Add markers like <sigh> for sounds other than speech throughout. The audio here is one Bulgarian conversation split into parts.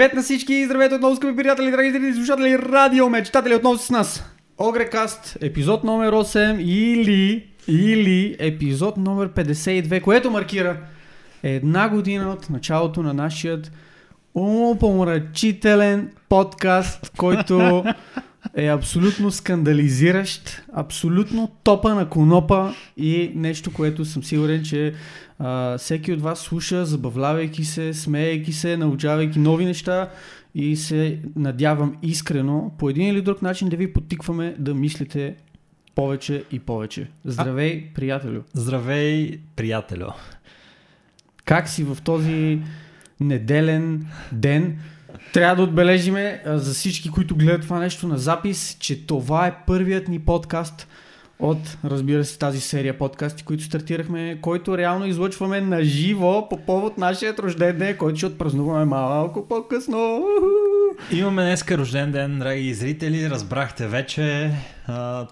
Привет на всички и здравейте отново, скъпи приятели, драги зрители, слушатели, радио мечтатели отново с нас. Огрекаст, епизод номер 8 или, или епизод номер 52, което маркира една година от началото на нашия умопомрачителен подкаст, който е абсолютно скандализиращ, абсолютно топа на конопа и нещо, което съм сигурен, че а, всеки от вас слуша, забавлявайки се, смеейки се, научавайки нови неща и се надявам искрено по един или друг начин да ви потикваме да мислите повече и повече. Здравей, а? приятелю! Здравей, приятелю! Как си в този неделен ден? Трябва да отбележиме за всички, които гледат това нещо на запис, че това е първият ни подкаст от, разбира се, тази серия подкасти, които стартирахме, който реално излъчваме на живо по повод нашия рожден ден, който ще отпразнуваме малко по-късно. Имаме днеска рожден ден, драги зрители, разбрахте вече.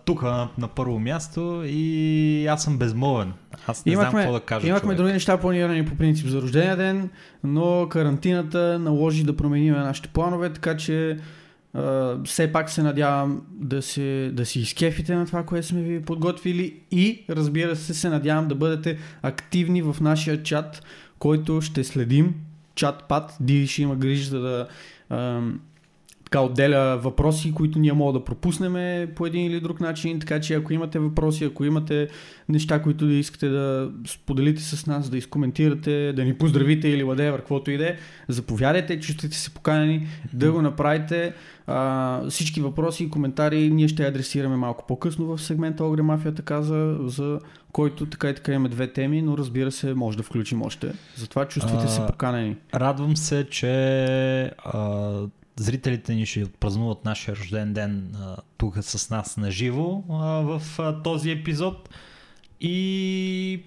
Тук на първо място и аз съм безмолвен. Аз не имахме, знам какво да кажа. Имахме човек. други неща планирани по принцип за рождения ден, но карантината наложи да променим нашите планове, така че Uh, все пак се надявам да, се, да си изкефите на това, което сме ви подготвили и разбира се се надявам да бъдете активни в нашия чат, който ще следим. Чат-пат, Диди ще има грижа да uh, така отделя въпроси, които ние мога да пропуснем по един или друг начин, така че ако имате въпроси, ако имате неща, които да искате да споделите с нас, да изкоментирате, да ни поздравите или whatever, каквото и да е, заповядайте, чувствайте се поканени да го направите. А, всички въпроси и коментари ние ще адресираме малко по-късно в сегмента Огре Мафията каза, за който така и така имаме две теми, но разбира се, може да включим още. Затова чувствайте а, се поканени. Радвам се, че а, зрителите ни ще отпразнуват нашия рожден ден а, тук с нас на живо в а, този епизод. И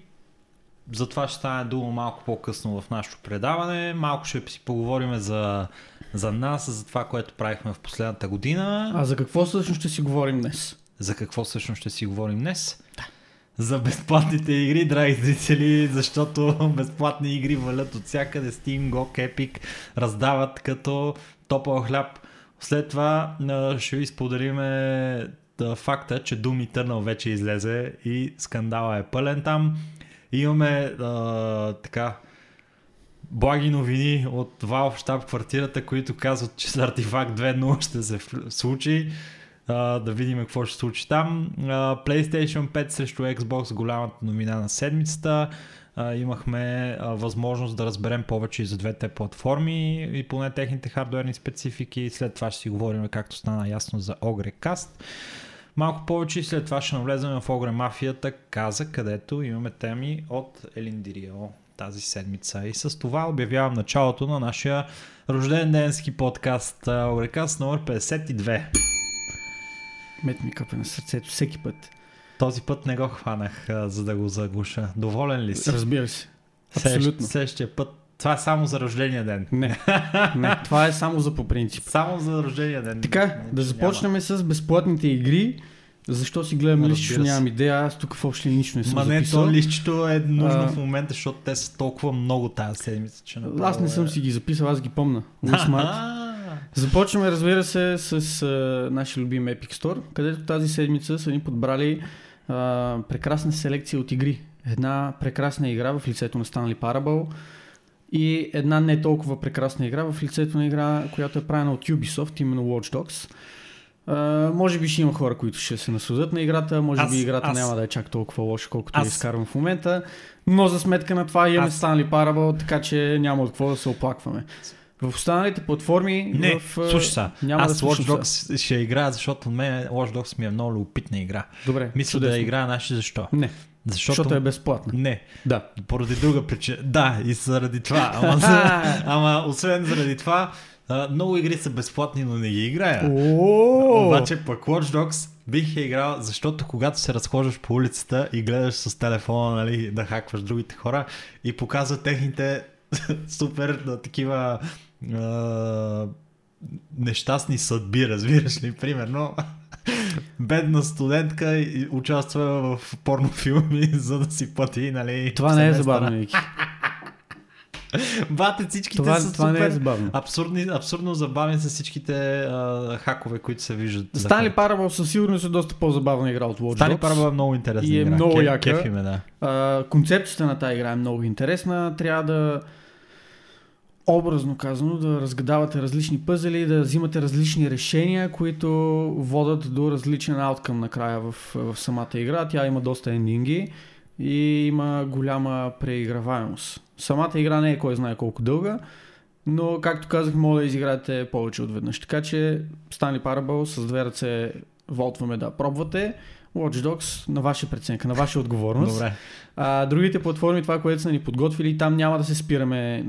за това ще стане дума малко по-късно в нашето предаване. Малко ще си поговорим за, за нас, за това, което правихме в последната година. А за какво всъщност ще си говорим днес? За какво всъщност ще си говорим днес? Да. За безплатните игри, драги зрители, защото <laughs> безплатни игри валят от всякъде. Steam, GOG, Epic раздават като топъл хляб. След това ще ви споделиме факта, че Doom Eternal вече излезе и скандала е пълен там. Имаме а, така благи новини от Valve щаб квартирата, които казват, че с Artifact 2.0 ще се случи. А, да видим какво ще случи там. А, PlayStation 5 срещу Xbox, голямата новина на седмицата. А, имахме а, възможност да разберем повече и за двете платформи и поне техните хардуерни специфики. След това ще си говорим, както стана ясно, за Ogrecast. Малко повече и след това ще навлезем в Огре Мафията, каза, където имаме теми от Елиндирио тази седмица. И с това обявявам началото на нашия рожден денски подкаст Огрекаст номер 52. Мет ми къпе на сърцето всеки път. Този път не го хванах, за да го заглуша. Доволен ли си? Разбира се. Абсолютно. Следващия път. Това е само за рождения ден. Не, не, това е само за по принцип. Само за рождения ден. Така, не, да започнем с безплатните игри. Защо си гледам листчето, нямам идея. Аз тук въобще нищо не съм Ма не, то листчето е нужно а... в момента, защото те са толкова много тази седмица, че направо Аз не съм е... си ги записал, аз ги помна. <laughs> Започваме, разбира се, с а, нашия любим Epic Store, където тази седмица са ни подбрали а, прекрасна селекция от игри. Една прекрасна игра в лицето на Stanley Parable и една не толкова прекрасна игра в лицето на игра, която е правена от Ubisoft, именно Watch Dogs. Uh, може би ще има хора, които ще се насудят на играта, може аз, би играта аз... няма да е чак толкова лоша, колкото аз... я изкарвам в момента, но за сметка на това имаме аз... Stanley Parable, така че няма от какво да се оплакваме. В останалите платформи не, в, слушай са, няма аз да Watch Dogs ще играя, защото мен Watch Dogs ми е много любопитна игра. Добре, Мисля чудесно. да играя, наши защо? Не, защото... защото е безплатна. Не. Да. Поради друга причина. Да, и заради това. Ама. <laughs> Ама освен заради това, много игри са безплатни, но не ги играя. Обаче пък Watch Dogs бих я играл, защото когато се разхождаш по улицата и гледаш с телефона, нали, да хакваш другите хора и показва техните <laughs> супер да, такива а, нещастни съдби, разбираш ли, примерно. <laughs> Бедна студентка участва в порнофилми, <laughs> за да си плати, нали? Това не е забавно, Ники. Бате, всичките Това, са това супер. не е забавно. Абсурдни, абсурдно забавен са всичките а, хакове, които се виждат. хак. Парабъл със сигурност е доста по-забавна игра от Watch Dogs. Парабъл е много интересна И е игра. много Кеф- яка. Кефи ме, да. А, концепцията на тази игра е много интересна. Трябва да образно казано да разгадавате различни пъзели, да взимате различни решения, които водат до различен ауткъм накрая в, в самата игра. Тя има доста ендинги и има голяма преиграваемост. Самата игра не е кой знае колко дълга, но както казах, мога да изиграете повече от веднъж. Така че Stanley Parable с две ръце волтваме да пробвате. Watch Dogs на ваша преценка, на ваша отговорност. Добре. А, другите платформи, това, което са ни подготвили, там няма да се спираме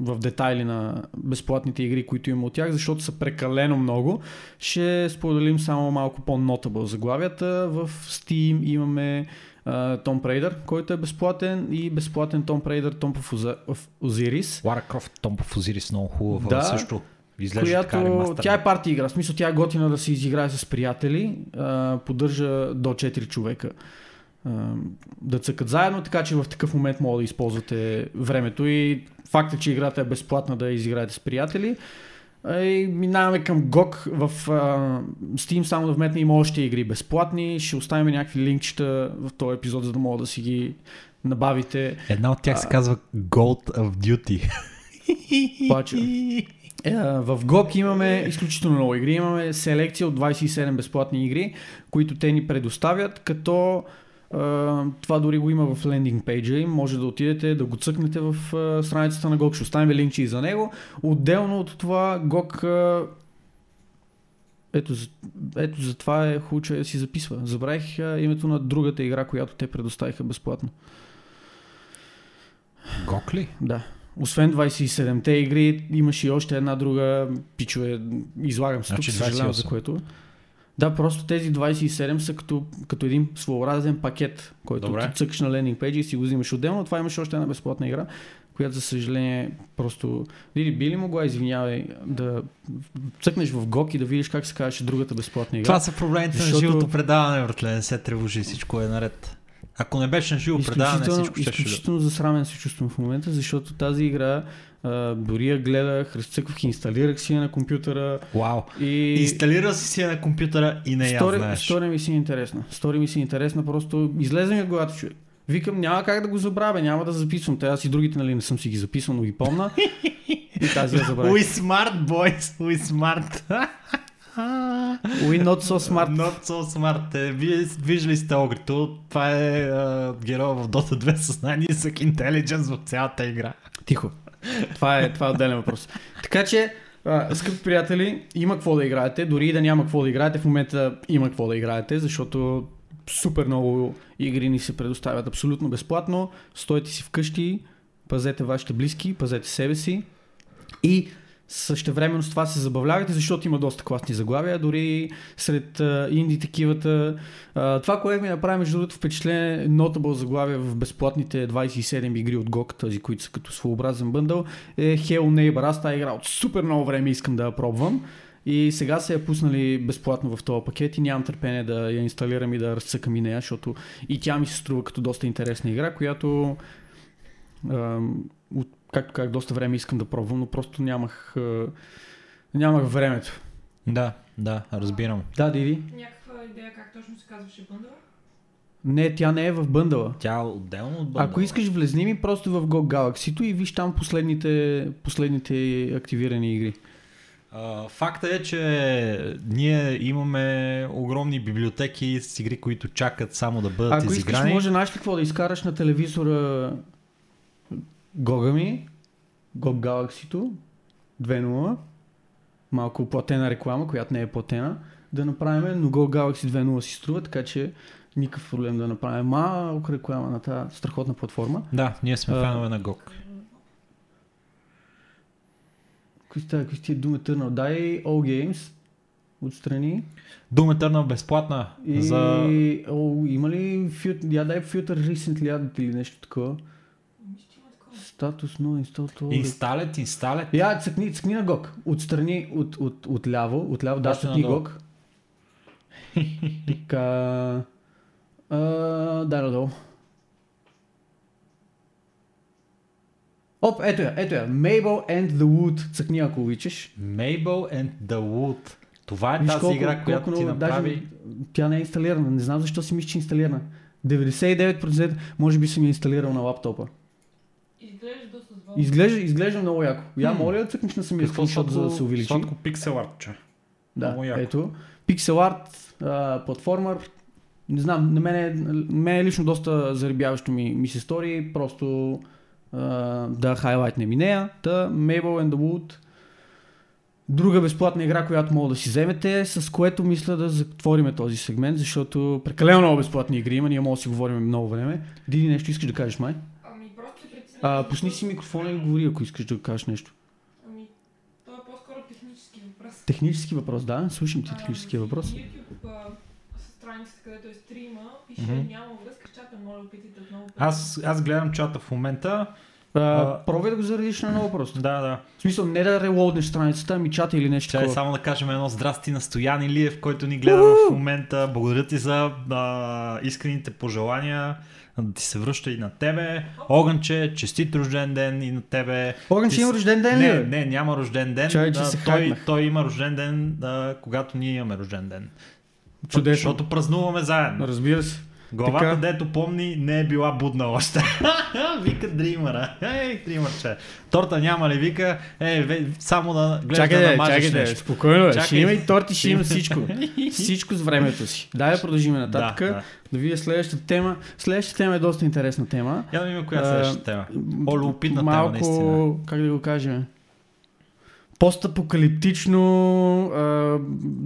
в детайли на безплатните игри, които има от тях, защото са прекалено много. Ще споделим само малко по-notable заглавията. В Steam имаме Tomb Raider, който е безплатен и безплатен Tomb of Oza- of Osiris. Лара Крофт, Том of Osiris, много хубава. Да, също изглежда така която ремастър. тя е парти игра. В смисъл тя е готина да се изиграе с приятели. А, поддържа до 4 човека да цъкат заедно, така че в такъв момент мога да използвате времето и факта, че играта е безплатна да я изиграете с приятели. И минаваме към GOG в а, Steam, само да вметна има още игри безплатни. Ще оставим някакви линкчета в този епизод, за да мога да си ги набавите. Една от тях се казва Gold of Duty. Обаче, Е, в GOG имаме изключително много игри. Имаме селекция от 27 безплатни игри, които те ни предоставят, като това дори го има в лендинг пейджа им. Може да отидете да го цъкнете в страницата на GOG. Ще оставим линкче и за него. Отделно от това GOG ето, ето за това е хубаво, че си записва. Забравих името на другата игра, която те предоставиха безплатно. Гок ли? Да. Освен 27-те игри, имаше и още една друга пичове. Излагам се Значи тук, съжалявам за 28. което. Да, просто тези 27 са като, като един своеобразен пакет, който Добре. ти цъкаш на лендинг пейджа и си го взимаш отделно. Това имаше още една безплатна игра, която за съжаление просто... Лили, би ли могла, извинявай, да цъкнеш в GOG и да видиш как се казваше другата безплатна игра? Това са проблемите Защото- на живото предаване, братле. Не се тревожи, всичко е наред. Ако не беше на живо предаване, всичко ще изключително засрамен се чувствам в момента, защото тази игра а, дори я гледах, разцъквах, инсталирах си я на компютъра Вау. и... Инсталирал си си я на компютъра и не я Стори, знаеш. стори ми си интересна. Стори ми си интересна, просто излезе ми от главата човек. Викам, няма как да го забравя, няма да записвам. Те аз и другите, нали, не съм си ги записал, но ги помна. И тази я забравих. <laughs> We smart boys, we smart. <laughs> We not so smart. Not so smart. Е, Вие виждали сте огрито. Това е а, герой в Dota 2 с най-нисък интелидженс в цялата игра. Тихо. Това е, това е отделен въпрос. Така че, скъпи приятели, има какво да играете. Дори и да няма какво да играете, в момента има какво да играете, защото супер много игри ни се предоставят абсолютно безплатно. Стойте си вкъщи, пазете вашите близки, пазете себе си и същевременно с това се забавлявайте, защото има доста класни заглавия, дори сред а, инди такивата. А, това, което ми направи между другото впечатление, notable заглавия в безплатните 27 игри от GOG, тази, които са като своеобразен бъндъл, е Hell Neighbor. Аз тази игра от супер много време искам да я пробвам. И сега се я пуснали безплатно в този пакет и нямам търпение да я инсталирам и да разцъкам и нея, защото и тя ми се струва като доста интересна игра, която ам, от, както как доста време искам да пробвам, но просто нямах, нямах времето. Да, да, разбирам. Да, Диди? Някаква идея как точно се казваше бъндъла? Не, тя не е в бъндъла. Тя е отделно от бъндъла. Ако искаш, влезни ми просто в Go Galaxy и виж там последните, последните активирани игри. А, факта е, че ние имаме огромни библиотеки с игри, които чакат само да бъдат Ако искаш, изиграни. може, знаеш какво, да изкараш на телевизора Гога ми, Go Galaxy 2.0, малко платена реклама, която не е платена, да направим, но Go Galaxy 2.0 си струва, така че никакъв проблем да направим малко реклама на тази страхотна платформа. Да, ние сме А, фенове на GOG. Кои кои сте дума търнал? Дай All Games отстрани. Doom Eternal безплатна И... за... О, има ли фют... Я дай Filter Recently Added или нещо такова? Мисля, че има такова. Статус, но инстал Инсталет, инсталет. Я, цъкни, цъкни на GOG. Отстрани, от, от, от ляво, от ляво, да, цъкни. GOG. Така... А, дай надолу. Оп, ето я, ето я. Mabel and the Wood. Цъкни, ако обичаш. Mabel and the Wood. Това е Виж тази колко- игра, която колко ти направи. Даже, тя не е инсталирана. Не знам защо си мисля, че е инсталирана. 99% може би съм я инсталирал на лаптопа. Изглежда доста звън. Изглежда, изглежда много яко. Я моля да цъкнеш на самия Какво скриншот, за да се увеличи. сладко пиксел артче. Да, Много яко. ето. Pixel Art, а, платформер. Не знам, на мен, е, мен е лично доста заребяващо ми, ми се стори. Просто а, да хайлайтнем и нея. Та Mabel and the Wood. Друга безплатна игра, която мога да си вземете, с което мисля да затвориме този сегмент, защото прекалено много безплатни игри има, ние може да си говорим много време. Диди, нещо искаш да кажеш, май? Ами просто се притеснявам. А, пусни си микрофона и говори, ако искаш да кажеш нещо. Ами, това е по-скоро технически въпрос. Технически въпрос, да, слушам ти А, техническия въпрос. YouTube а, страницата, където е стрима, пише Мгм. няма връзка с чата, моля опитайте отново. Аз, аз гледам чата в момента. А, А, пробвай да го заредиш на ново просто. Да, да. В смисъл, не да релоуднеш страницата, ами чата или нещо Чай такова. само да кажем едно здрасти на Стоян Илиев, който ни гледа в момента. Благодаря ти за а, искрените пожелания. Да ти се връща и на тебе. Огънче, честит рожден ден и на тебе. Огън, Ти има рожден ден Не, ли? не, няма рожден ден. Чай, че А, се той, хакнах. той има рожден ден, а, когато ние имаме рожден ден. Чудесно. Защото празнуваме заедно. Разбира се. Главата, Така. дето помни, не е била будна още. <laughs> вика Дримъра. Ей, Дримърче. Торта няма ли? Вика, е, само да гледаш Чакай да намажеш чакай нещо. спокойно бе. Ще Чакай. има и торти, ще има <laughs> всичко. Всичко с времето си. Дай да продължим нататък. Да, Да, да. видя следващата тема. Следващата тема е доста интересна тема. Я да видим коя е следващата тема. О, любопитна тема, наистина. как да го кажем, постапокалиптично, а,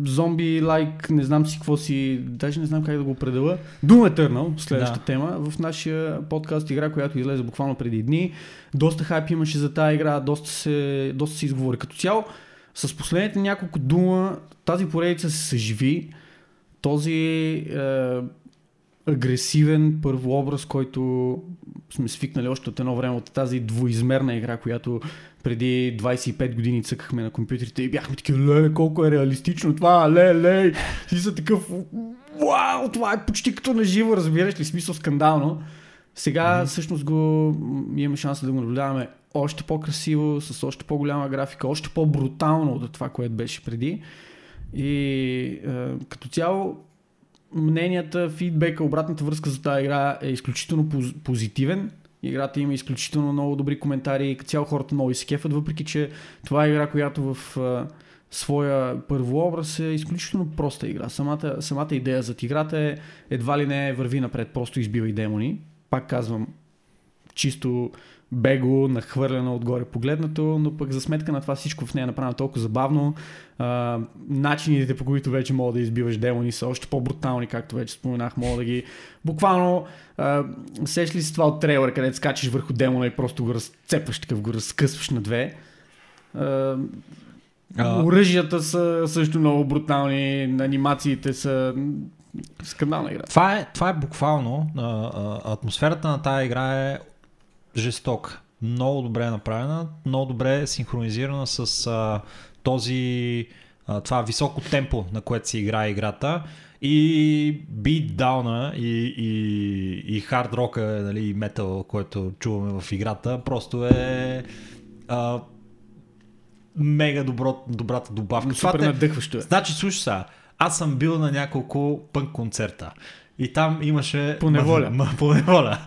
зомби-лайк, не знам си какво си, даже не знам как да го определя. Doom Eternal, следващата Да. тема, в нашия подкаст игра, която излезе буквално преди дни. Доста хайп имаше за тази игра, доста се, доста се изговори. Като цяло, с последните няколко дума, тази поредица се съживи. Този е, агресивен първообраз, който сме свикнали още от едно време от тази двоизмерна игра, която преди 25 години цъкахме на компютрите и бяхме такива, леле, колко е реалистично това, леле, си са такъв, вау, това е почти като на живо, разбираш ли, смисъл скандално. Сега Мгм. всъщност го имаме шанса да го наблюдаваме още по-красиво, с още по-голяма графика, още по-брутално от това, което беше преди. И е, като цяло мненията, фидбека, обратната връзка за тази игра е изключително поз- позитивен. Играта има изключително много добри коментари и цяло хората много и се кефат, въпреки че това е игра, която в а, своя първообраз е изключително проста игра. Самата, самата идея за играта е едва ли не върви напред, просто избивай демони. Пак казвам, чисто бего, нахвърлено отгоре погледнато, но пък за сметка на това всичко в нея е направено толкова забавно. А, начините по които вече мога да избиваш демони са още по-брутални, както вече споменах, мога да ги... Буквално, а, сеш ли си това от трейлера, където скачаш върху демона и просто го разцепваш, такъв го разкъсваш на две. А, А. Оръжията са също много брутални, анимациите са скандална игра. Това е, това е буквално, а, а, атмосферата на тази игра е жестока. Много добре е направена, много добре е синхронизирана с а, този, а, това високо темпо, на което се играе играта. И битдауна и, и, и хард рока, нали, и метал, който чуваме в играта, просто е а, мега добро, добрата добавка. Супер надъхващо е. Значи, слушай сега, аз съм бил на няколко пънк концерта. И там имаше... По неволя. Ма, по неволя.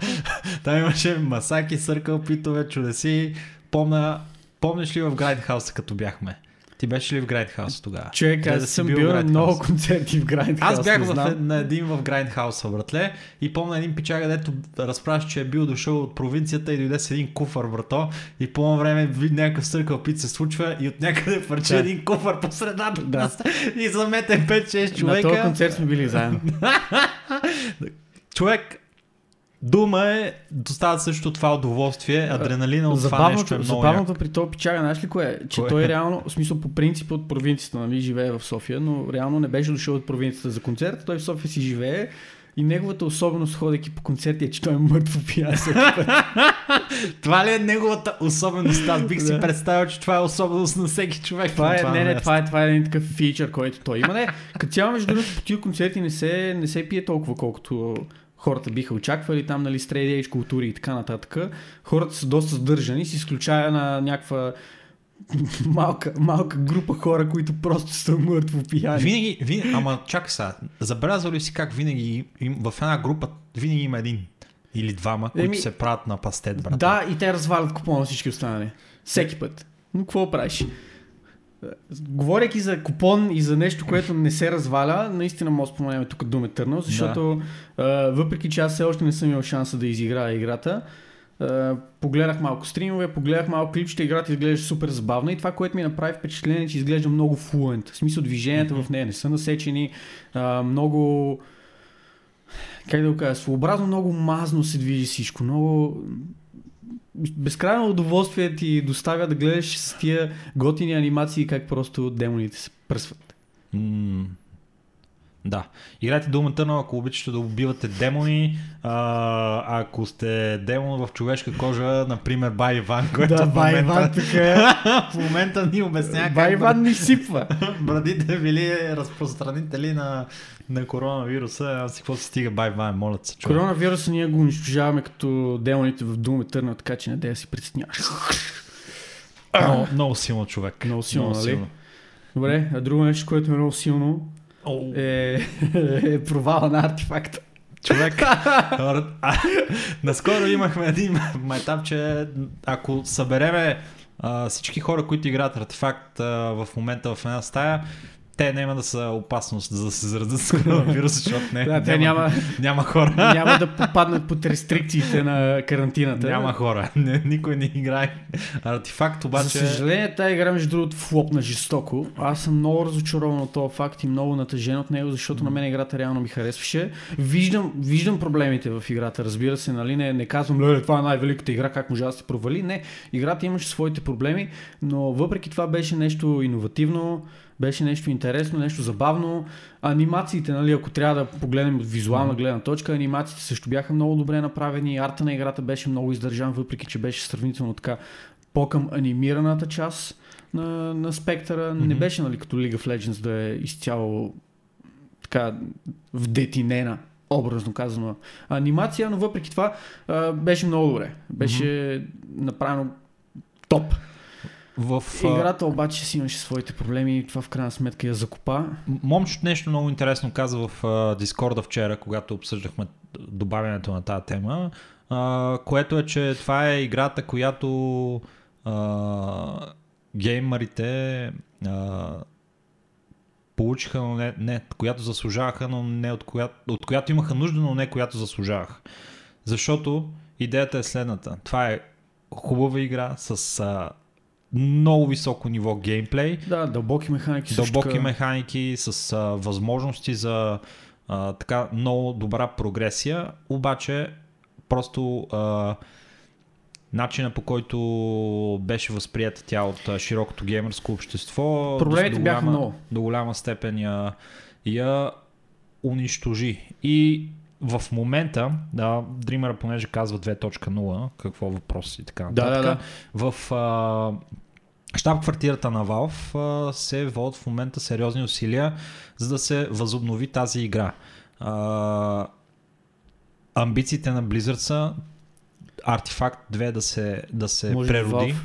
там имаше масаки, съркъл, питове, чудеси. Помня, помниш ли в Грайдхауса, като бяхме? Ти беше ли в Грайдхауса тогава? Човек, аз да съм бил бил на Grindhouse? много концерти в Grindhouse. Аз бях в, на един в Грайндхауса, братле, и помня един пичага, дето разправяш, че е бил дошъл от провинцията и дойде с един куфар, брато, и по едно време ви някакъв съркъл пит се случва и от някъде парче Да. един куфар по средата Да. и замете 5-6 На този човека. концерт сме били заедно. <laughs> Човек, дума е, доставя също това удоволствие, адреналина от това нещо е Забавното, много забавното при този пичага, знаеш ли кое е? Че Кое? той реално, в смисъл по принцип от провинцията, нали, живее в София, но реално не беше дошъл от провинцията за концерт, той в София си живее и неговата особеност, ходейки по концерти, е, че той е мъртво пиян. <laughs> Това ли е неговата особеност? Аз бих си представил, че това е особеност на всеки човек. Това е, на не, не, място. това е, това е един такъв фичър, който той има. Не, като цяло, между другото, по тия концерти не се, не се пие толкова, колкото, хората биха очаквали, там нали straight edge култури и така нататък. Хората са доста сдържани, с изключая на някаква <laughs> малка, малка група хора, които просто са мъртво пияни. Винаги, винаги, ама чакай сега, забелязал ли си как винаги им, в една група винаги има един или двама, които Еми, се правят на пастет, брат. Да, и те развалят купона на всички останали. Всеки път. Но какво правиш? Говорейки за купон и за нещо, което не се разваля, наистина може да споменем тук Doom Eternal, защото да. а, въпреки че аз все още не съм имал шанса да изиграя играта, а, погледнах малко стримове, погледнах малко клипчета, играта изглежда супер забавна и това, което ми направи впечатление, е, че изглежда много флуент. В смисъл движенията mm-hmm. в нея не са насечени, а, много как да го кажа, своеобразно много мазно се движи всичко, много безкрайно удоволствие ти доставя да гледаш с тия готини анимации как просто демоните се пръсват. М- да. Играйте Doom Eternal, ако обичате да убивате демони. А, ако сте демон в човешка кожа, например Бай Иван, който Да, в момента, Иван тук е. <laughs> в момента ни обяснява Бай Иван ни сипва. <laughs> брадите били разпространители на, на коронавируса. Аз си какво се стига Бай Иван, моля се. човек. Коронавируса ние го унищожаваме като демоните в Doom Eternal, така че не да си притесняваш. Много, много силно човек. Много силно, нали? Добре, а друго нещо, което е много силно О, е, е провала на артефакта. Човек, <laughs> наскоро имахме един майтап, че ако събереме а, всички хора, които играят артефакт а, в момента в една стая, те няма да са опасност за да се заразят с коронавируса, защото не, <laughs> Да, те няма, няма хора. <laughs> няма да попаднат под рестрикциите на карантината. Няма хора. <laughs> Не, никой не играе артефакт, обаче... За съжаление, тази игра, между другото, флопна жестоко. Аз съм много разочарован от този факт и много натъжен от него, защото на мен играта реално ми харесваше. Виждам, виждам проблемите в играта, разбира се, нали? Не, не казвам, леле, това е най-великата игра, как може да се провали. Не, играта имаше своите проблеми, но въпреки това беше нещо иновативно, беше нещо интересно, нещо забавно. Анимациите, нали, ако трябва да погледнем от визуална гледна точка, анимациите също бяха много добре направени. Арта на играта беше много издържан, въпреки че беше сравнително така по-към анимираната част на, на спектъра. Mm-hmm. Не беше нали, като League of Legends да е изцяло така вдетинена образно казано анимация, но въпреки това а, беше много добре. Беше mm-hmm. направено топ. В, Играта обаче си имаше своите проблеми и това в крайна сметка я закопа. Момчето нещо много интересно каза в uh, Дискорда вчера, когато обсъждахме добавянето на тази тема, uh, което е, че това е играта, която uh, геймърите uh, получиха, но не, не, която заслужаваха, но не от която, от която имаха нужда, но не която заслужаваха. Защото идеята е следната. Това е хубава игра с uh, много високо ниво геймплей. Да, дълбоки механики. Дълбоки също, механики с а, възможности за а, така много добра прогресия, обаче просто а, начина по който беше възприята тя от а, широкото геймърско общество Проблемите до, бяха голяма, много. до голяма степен я, я унищожи. И в момента, да, Dreamer, понеже казва 2.0, какво въпрос и така Да, нататък, да, да. в а, щаб-квартирата на Valve се водят в момента сериозни усилия, за да се възобнови тази игра. А, амбициите на Blizzard са Artifact 2 да се, да се Може прероди. Valve.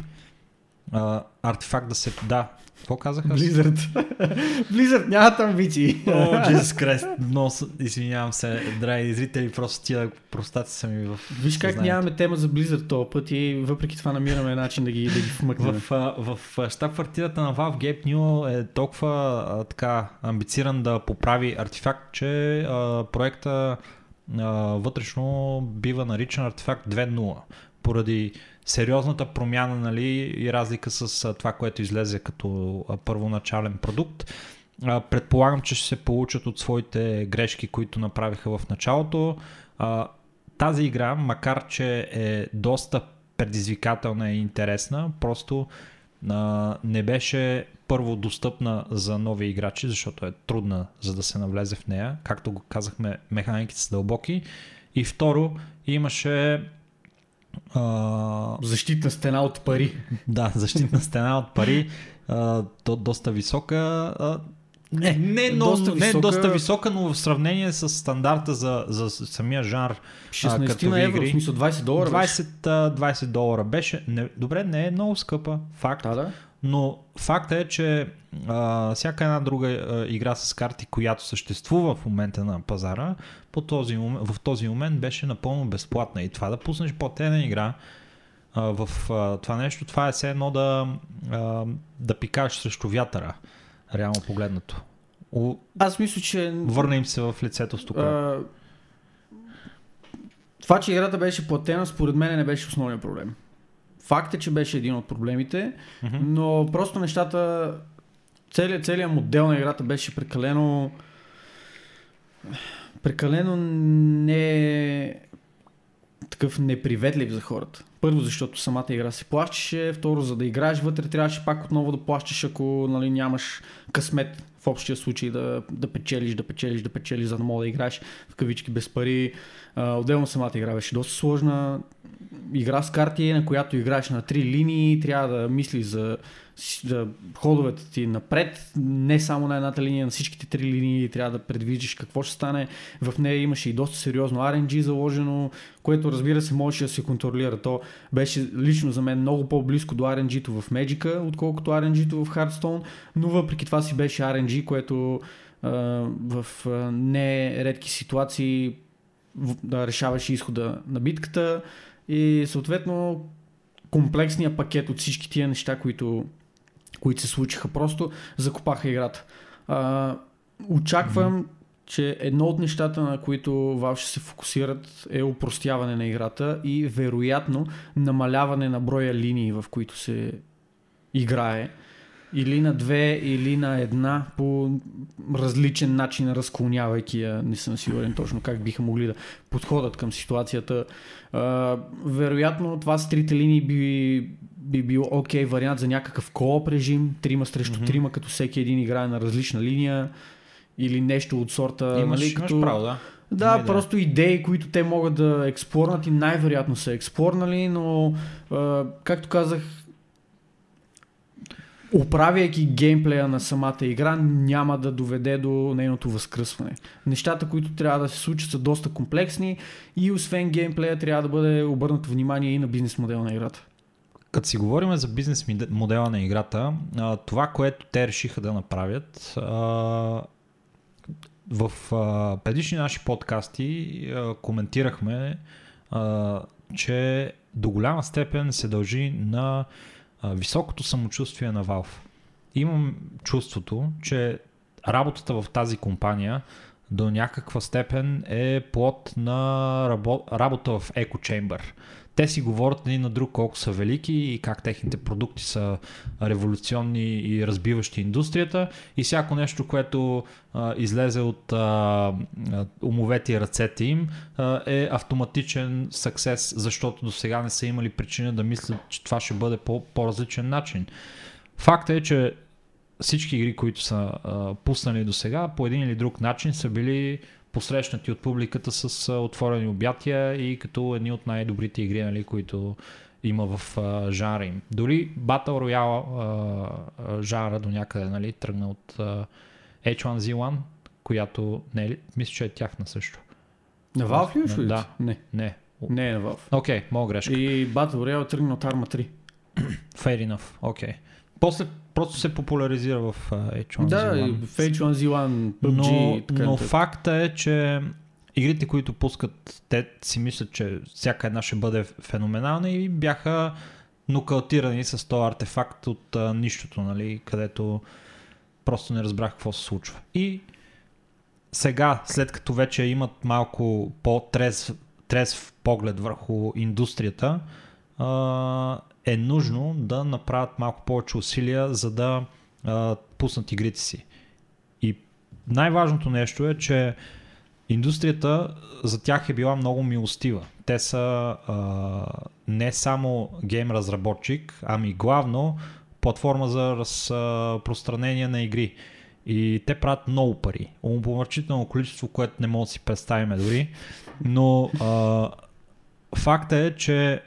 А, Artifact да се... Да, какво казах? аз? Blizzard. <laughs> Blizzard нямат амбиции. О, <laughs> Jesus Christ, много извинявам се, драги зрители, просто тия простаци са ми в Виж как съзнанието. нямаме тема за Blizzard този път и въпреки това намираме начин да ги, да ги вмъкнем. В, а, в а, щаб-квартирата на Valve Gabe New е толкова а, така амбициран да поправи артефакт, че а, проекта а, вътрешно бива наричан артефакт 2.0 поради сериозната промяна нали, и разлика с това, което излезе като първоначален продукт. Предполагам, че ще се получат от своите грешки, които направиха в началото. Тази игра, макар че е доста предизвикателна и интересна, просто не беше първо достъпна за нови играчи, защото е трудна за да се навлезе в нея. Както го казахме, механиките са дълбоки. И второ, имаше а, Защитна стена от пари. да, защитна стена от пари, а, то доста висока. А, Не, не, много, доста доста, не висока. доста висока, но в сравнение с стандарта за, за самия жанр 16 като на евро, игри. в смисъл 20 долара. беше. 20, а, 20 долара беше. Не, добре, не е много скъпа, факт. Да, да. Но факта е, че а, всяка една друга а, игра с карти, която съществува в момента на пазара, по този в този момент беше напълно безплатна. И това да пуснеш платена игра а, в а, това нещо, това е все едно да, а, да пикаш срещу вятъра, реално погледнато. У, Аз мисля, че... върна им се в лицето с тук. а, това, че играта беше платена, според мен не беше основният проблем. Факт е, че беше един от проблемите, Мгм. но просто нещата... Целият, целият модел на играта беше прекалено... Прекалено не такъв неприветлив за хората. Първо, защото самата игра се плащаше, второ, за да играеш вътре, трябваше пак отново да плащаш, ако нали, нямаш късмет в общия случай да, да печелиш, да печелиш, да печелиш, за да мога да играеш в кавички без пари. Отделно самата игра беше доста сложна. Игра с карти, на която играеш на три линии, трябва да мислиш за ходовете ти напред, не само на едната линия, на всичките три линии трябва да предвиждаш какво ще стане. В нея имаше и доста сериозно RNG заложено, което разбира се можеше да се контролира. То беше лично за мен много по-близко до RNG-то в Magic, отколкото RNG-то в Hearthstone, но въпреки това си беше RNG, което в нередки ситуации да решаваше изхода на битката и съответно комплексния пакет от всички тия неща, които, които се случиха, просто закопаха играта. А, очаквам, че едно от нещата, на които Valve ще се фокусират е упростяване на играта и вероятно намаляване на броя линии, в които се играе. Или на две, или на една, по различен начин, разклонявайки я. Не съм сигурен точно как биха могли да подходят към ситуацията. А, вероятно, това с трите линии би, би бил окей вариант за някакъв кооп режим, трима срещу Мгм. трима, като всеки един играе на различна линия или нещо от сорта. имаш, нали, имаш като... право, да. Да, идея. просто идеи, които те могат да експлорнат и най-вероятно са експлорнали, но а, както казах, управяйки геймплея на самата игра, няма да доведе до нейното възкръсване. Нещата, които трябва да се случат са доста комплексни и освен геймплея трябва да бъде обърнато внимание и на бизнес модела на играта. Като си говорим за бизнес модела на играта, това, което те решиха да направят, в предишни наши подкасти коментирахме, че до голяма степен се дължи на високото самочувствие на Valve. Имам чувството, че работата в тази компания до някаква степен е плод на рабо- работа в Echo Chamber. Те си говорят един на друг колко са велики и как техните продукти са революционни и разбиващи индустрията и всяко нещо, което а, излезе от а, умовете и ръцете им а, е автоматичен съксес, защото до сега не са имали причина да мислят, че това ще бъде по, по-различен начин. Факт е, че всички игри, които са а, пуснали до сега, по един или друг начин са били посрещнати от публиката с отворени обятия и като едни от най-добрите игри, нали, които има в а, жанра им. Дори Battle Royale жанра до някъде нали, тръгна от а, H1Z1, която не е? Мисля, че е тяхна също. На Valve ли? Да. Не, Не. не е на Valve. Окей, okay, мога грешка. И Battle Royale тръгна от Arma 3. Fair enough. Окей. Okay. После просто се популяризира в uh, H1Z1. Да, и в H1Z1, PUBG но, така но факта е, че игрите, които пускат, те си мислят, че всяка една ще бъде феноменална и бяха нокаутирани с този артефакт от а, нищото, нали, където просто не разбрах какво се случва. И сега, след като вече имат малко по-трезв трезв поглед върху индустрията, а, е нужно да направят малко повече усилия, за да а, пуснат игрите си. И най-важното нещо е, че индустрията за тях е била много милостива. Те са а, не само гейм разработчик, ами главно платформа за разпространение на игри. И те правят много пари. Умопомърчително количество, което не мога да си представим дори. Но а, факта е, че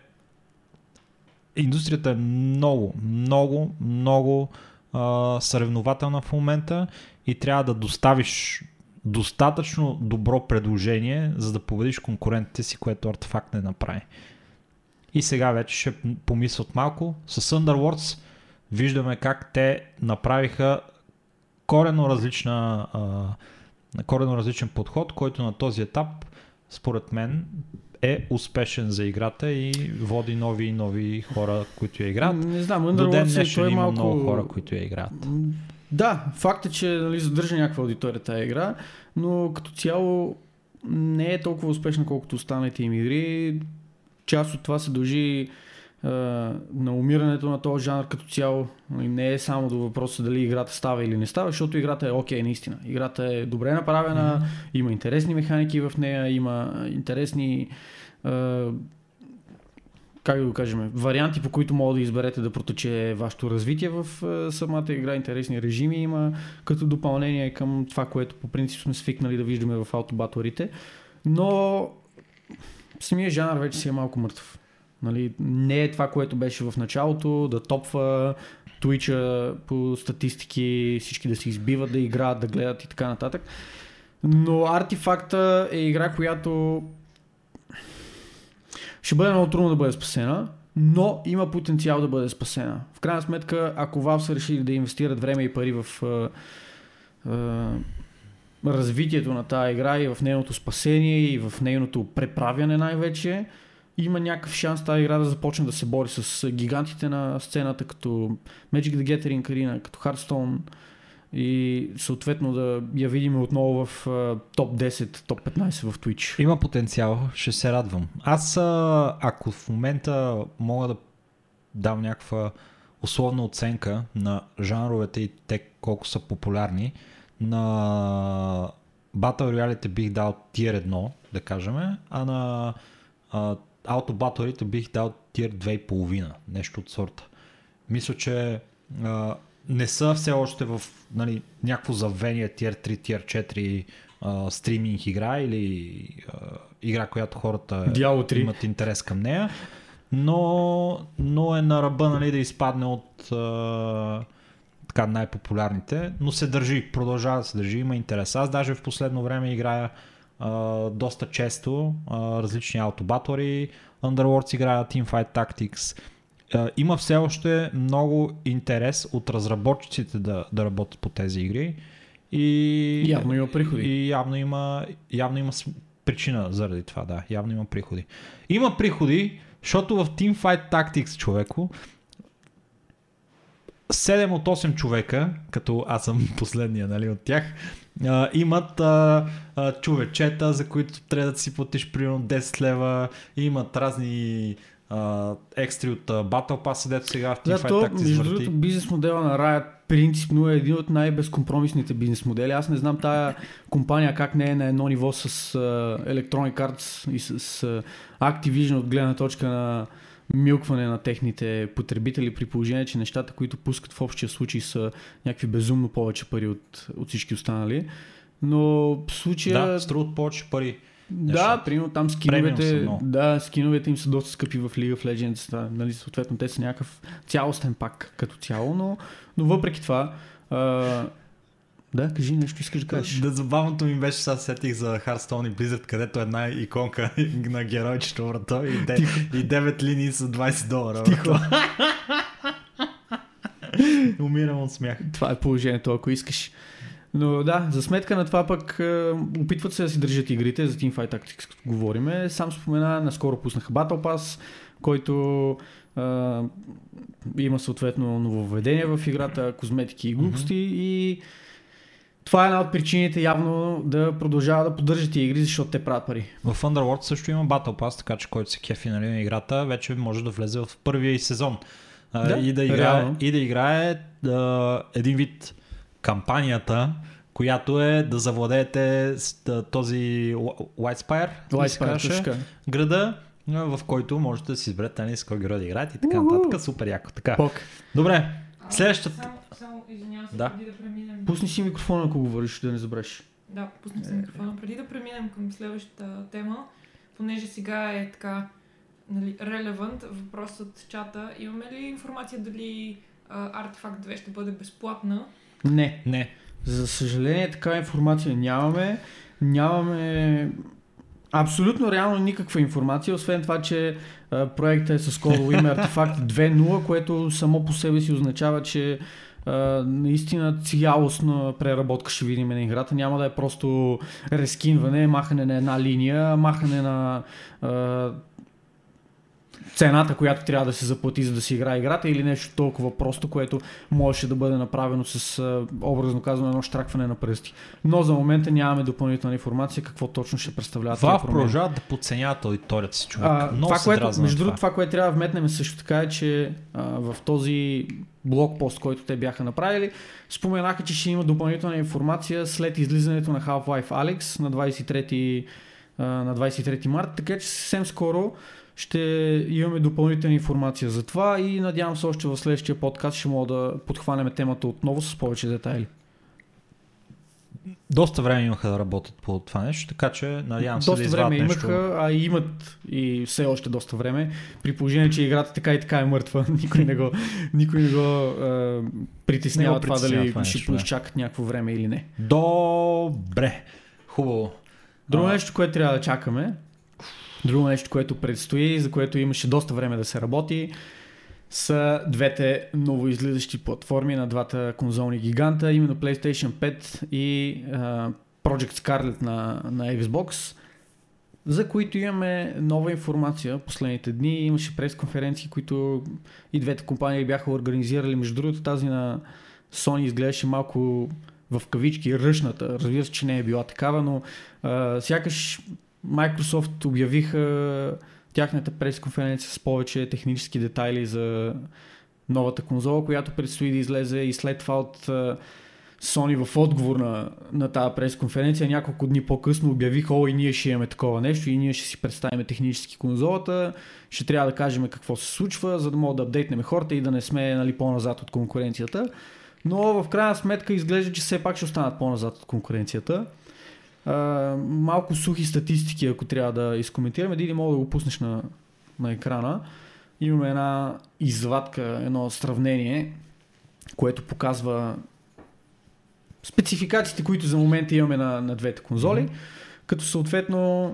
индустрията е много, много, много а, съревнователна в момента и трябва да доставиш достатъчно добро предложение, за да победиш конкурентите си, което артефакт не направи. И сега вече ще помислят малко. С Underworlds виждаме как те направиха корено различна а, корено различен подход, който на този етап според мен е успешен за играта и води нови и нови хора, които я играят. Не знам, До ден днешен е има малко... много хора, които я играят. Да, факт е, че нали, задържа някаква аудитория тази игра, но като цяло не е толкова успешна, колкото останалите им игри. Част от това се дължи на умирането на този жанр като цяло. И не е само до въпроса дали играта става или не става, защото играта е окей, наистина. Играта е добре направена, има интересни механики в нея, има интересни как да го кажем, варианти, по които мога да изберете да протече вашето развитие в самата игра. Интересни режими има като допълнение към това, което по принцип сме свикнали да виждаме в аутобаторите. Но самия жанр вече си е малко мъртъв. Нали, не е това, което беше в началото, да топва Twitch по статистики, всички да се избиват, да играят, да гледат и така нататък. Но артефакта е игра, която ще бъде много трудно да бъде спасена, но има потенциал да бъде спасена. В крайна сметка, ако Valve са решили да инвестират време и пари в а, а, развитието на тази игра и в нейното спасение и в нейното преправяне най-вече, има някакъв шанс тази игра да започне да се бори с гигантите на сцената, като Magic the Gathering Arena, като Hearthstone и съответно да я видим отново в топ 10, топ 15 в Twitch. Има потенциал, ще се радвам. Аз, ако в момента мога да дам някаква условна оценка на жанровете и те колко са популярни, на Battle Royale бих дал Tier 1, да кажем, а на аутобаторите бих дал Tier 2,5, нещо от сорта. Мисля, че а, не са все още в нали, някакво завение Tier 3, Tier 4 а, стриминг игра или а, игра, която хората Diablo 3. имат интерес към нея, но, но е на ръба нали, да изпадне от а, така най-популярните, но се държи, продължава да се държи, има интерес. Аз даже в последно време играя а, доста често а, различни аутобатори, Underworlds играя, Teamfight Tactics. А, има все още много интерес от разработчиците да, да работят по тези игри. И, Явно има приходи. И явно има, явно има причина заради това, да. Явно има приходи. Има приходи, защото в Teamfight Tactics, човеко, 7 от 8 човека, като аз съм <laughs> последния нали, от тях, а, имат а, а, човечета, за които трябва да си платиш примерно 10 лева, имат разни а, екстри от а, Battle Pass, дето сега в Да, Teamfight то, Tactics между другото, бизнес модела на Riot принципно е един от най-безкомпромисните бизнес модели. Аз не знам тая компания как не е на едно ниво с uh, Electronic Arts и с uh, Activision от гледна точка на милкване на техните потребители при положение, че нещата, които пускат в общия случай са някакви безумно повече пари от, от всички останали. Но в случая... Да, струват повече пари. Да, Нещата. примерно там скиновете, да, скиновете им са доста скъпи в League of Legends, да, нали, съответно те са някакъв цялостен пак като цяло, но, но въпреки това, а, да, кажи нещо, искаш да кажеш. Да, забавното ми беше, сега сетих за Hearthstone и Blizzard, където една иконка <laughs> на геройчето врата и, де, и 9 линии с 20 долара. Тихо. <laughs> Умирам от смях. Това е положението, ако искаш. Но да, за сметка на това пък е, опитват се да си държат игрите, за Teamfight Tactics като говориме. Сам спомена, наскоро пуснаха Battle Pass, който е, има съответно нововведение в играта, козметики и глупости и това е една от причините явно да продължава да поддържат и игри, защото те правят пари. В Underworld също има Battle Pass, така че който се кефи нали, на играта, вече може да влезе в първия и сезон. Да, и, да играе, реално. и да играе а, един вид кампанията, която е да завладеете този Whitespire, така. града, в който можете да си изберете нали, с кой герой да играете и така нататък. Супер яко. Така. Пок. Добре, Следващата- Само, само извинявам се, Да. преди да преминем. Пусни си микрофона, ако говориш, да не забравиш. Да, пуснах си микрофона. Преди да преминем към следващата тема, понеже сега е така нали, релевант въпросът в чата, имаме ли информация дали а, Artifact 2 ще бъде безплатна. Не. Не. За съжаление, такава информация нямаме. Нямаме абсолютно реално никаква информация, освен това, че а, проектът е с кодово име Artifact 2.0, което само по себе си означава, че наистина цялостна преработка ще видим на играта. Няма да е просто рескинване, махане на една линия, махане на а, цената, която трябва да се заплати, за да се играе играта или нещо толкова просто, което можеше да бъде направено с, образно казано, едно штракване на пръсти. Но за момента нямаме допълнителна информация какво точно ще представлява Това промени. продължават да подценяват аудиторията си, човек. А, Много това, което, между другото, това, което трябва да вметнем също така е, че а, в този блокпост, който те бяха направили, споменаха, че ще има допълнителна информация след излизането на Half-Life Alyx на 23, а, на 23 март, така че съвсем скоро ще имаме допълнителна информация за това и надявам се още в следващия подкаст ще мога да подхванем темата отново с повече детайли. Доста време имаха да работят по това нещо, така че надявам се доста да време нещо. имаха, а и имат и все още доста време, при положение, че играта така и така е мъртва. <laughs> Никой не го, никой не го е, притеснява Не го това притеснява дали това ще нещо, да. някакво време или не. Добре. Хубаво. Друго А, нещо, което трябва да чакаме, друго нещо, което предстои, за което имаше доста време да се работи, са двете новоизлизащи платформи на двата конзолни гиганта, именно PlayStation 5 и а, Project Scarlet на, на Xbox, за които имаме нова информация последните дни. Имаше пресконференции, които и двете компании бяха организирали. Между другото, тази на Sony изглеждаше малко в кавички ръчната. Разбира се, че не е била такава, но а, сякаш Microsoft обявиха тяхната пресконференция с повече технически детайли за новата конзола, която предстои да излезе и след това от Sony в отговор на, на тази пресконференция няколко дни по-късно обявиха, о, и ние ще имаме такова нещо, и ние ще си представим технически конзолата, ще трябва да кажем какво се случва, за да мога да апдейтнем хората и да не сме нали, по-назад от конкуренцията. Но в крайна сметка изглежда, че все пак ще останат по-назад от конкуренцията. А, малко сухи статистики, ако трябва да изкоментираме. Диди, мога да го пуснеш на, на екрана. Имаме една извадка, едно сравнение, което показва спецификациите, които за момента имаме на, на двете конзоли. Мгм. Като съответно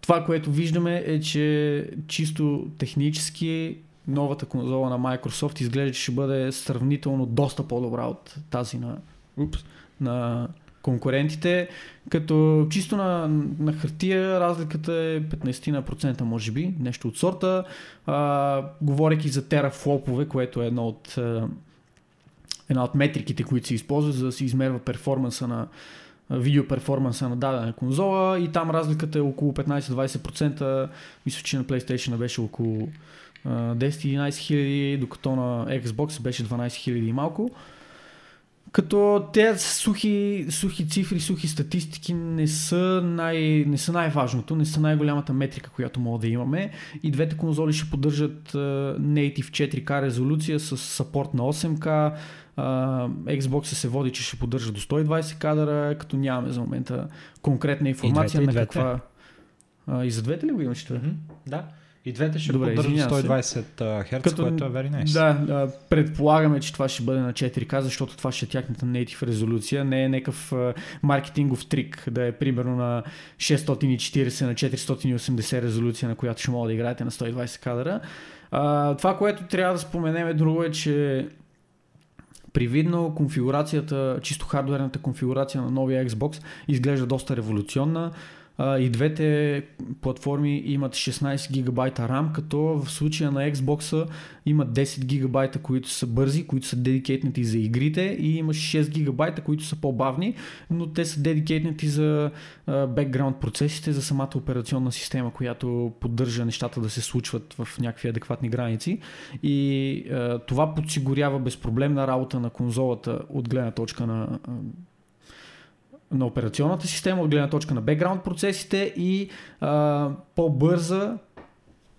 това, което виждаме е, че чисто технически новата конзола на Microsoft изглежда, че ще бъде сравнително доста по-добра от тази на, упс, на конкурентите, като чисто на, на хартия разликата е 15% може би, нещо от сорта. А, говорейки за терафлопове, което е едно от, една от метриките, които се използват, за да се измерва перформанса на видео перформанса на дадена конзола и там разликата е около 15-20%, мисля, че на PlayStation беше около а, 10-11 хиляди, докато на Xbox беше 12 хиляди и малко. Като те сухи, сухи цифри, сухи статистики не са, най, не са най-важното, не са най-голямата метрика, която мога да имаме. И двете конзоли ще поддържат uh, Native 4K резолюция с сапорт на 8K. Uh, Xbox се води, че ще поддържа до 120 кадъра, като нямаме за момента конкретна информация и на двете. каква... Uh, и за двете ли го имаш? Мгм, Да. И двете ще Добре, поддържат извинявам се. 120 Hz, Като- което е very nice. Да, а, предполагаме, че това ще бъде на 4К, защото това ще е тяхната native резолюция. Не е някакъв маркетингов трик да е примерно на 640 на 480 резолюция, на която ще мога да играете на 120 кадъра. А, това, което трябва да споменем е друго е, че Привидно конфигурацията, чисто хардверната конфигурация на новия Xbox изглежда доста революционна. И двете платформи имат 16 гигабайта RAM, като в случая на Xbox има 10 гигабайта, които са бързи, които са дедикейтнати за игрите и има 6 гигабайта, които са по-бавни, но те са дедикейтнати за бекграунд процесите, за самата операционна система, която поддържа нещата да се случват в някакви адекватни граници. И а, това подсигурява безпроблемна работа на конзолата от гледна точка на на операционната система, от гледна точка на бекграунд процесите и а, по-бърза,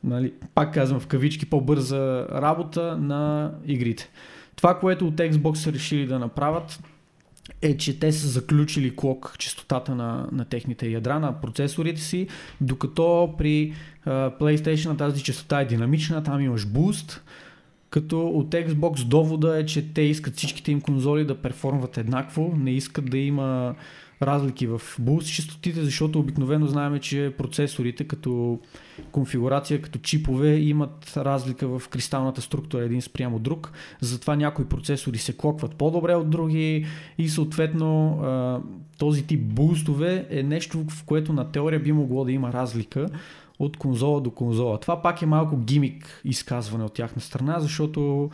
нали, пак казвам в кавички, по-бърза работа на игрите. Това, което от Xbox са решили да направят е, че те са заключили клок частотата на, на техните ядра, на процесорите си, докато при а, PlayStation тази частота е динамична, там имаш буст, Като от Xbox довода е, че те искат всичките им конзоли да перформват еднакво, не искат да има разлики в булс частотите, защото обикновено знаем, че процесорите като конфигурация, като чипове имат разлика в кристалната структура един спрямо друг. Затова някои процесори се клокват по-добре от други и съответно този тип бустове е нещо, в което на теория би могло да има разлика от конзола до конзола. Това пак е малко гимик изказване от тяхна страна, защото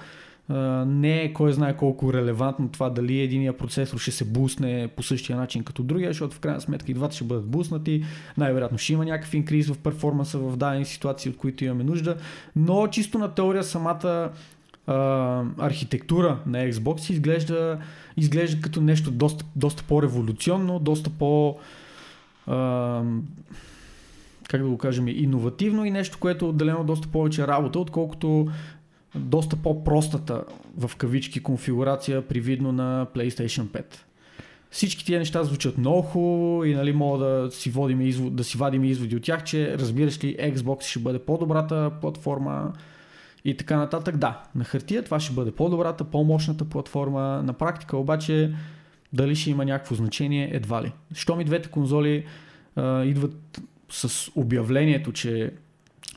не е кой знае колко релевантно това дали единия процесор ще се бусне по същия начин като другия, защото в крайна сметка и двата ще бъдат буснати. Най-вероятно ще има някакъв инкриз в перформанса в дадени ситуации, от които имаме нужда. Но чисто на теория самата а, архитектура на Xbox изглежда, изглежда като нещо доста, доста по-революционно, доста по- а, как да го кажем, иновативно и нещо, което е отделено доста повече работа, отколкото доста по-простата в кавички конфигурация, привидно на PlayStation 5. Всички тия неща звучат много хубаво и нали, мога да си, водим извод, да си вадим изводи от тях, че разбираш ли Xbox ще бъде по-добрата платформа и така нататък. Да, на хартия това ще бъде по-добрата, по-мощната платформа. На практика обаче дали ще има някакво значение, едва ли. Що ми двете конзоли а, идват с обявлението, че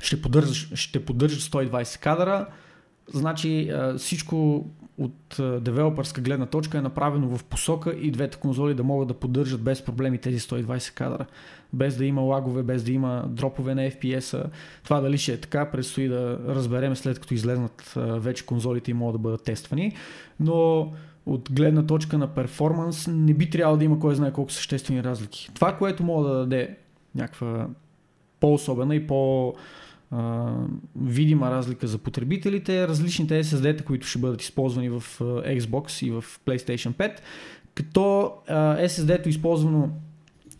ще поддържат, ще поддържат 120 кадъра, Значи всичко от девелопърска гледна точка е направено в посока и двете конзоли да могат да поддържат без проблеми тези 120 кадра. Без да има лагове, без да има дропове на FPS-а. Това дали ще е така, предстои да разберем след като излезнат вече конзолите и могат да бъдат тествани. Но от гледна точка на перформанс не би трябвало да има кой знае колко съществени разлики. Това, което мога да даде някаква по-особена и по- видима разлика за потребителите, различните SSD-та, които ще бъдат използвани в Xbox и в PlayStation 5, като SSD-то използвано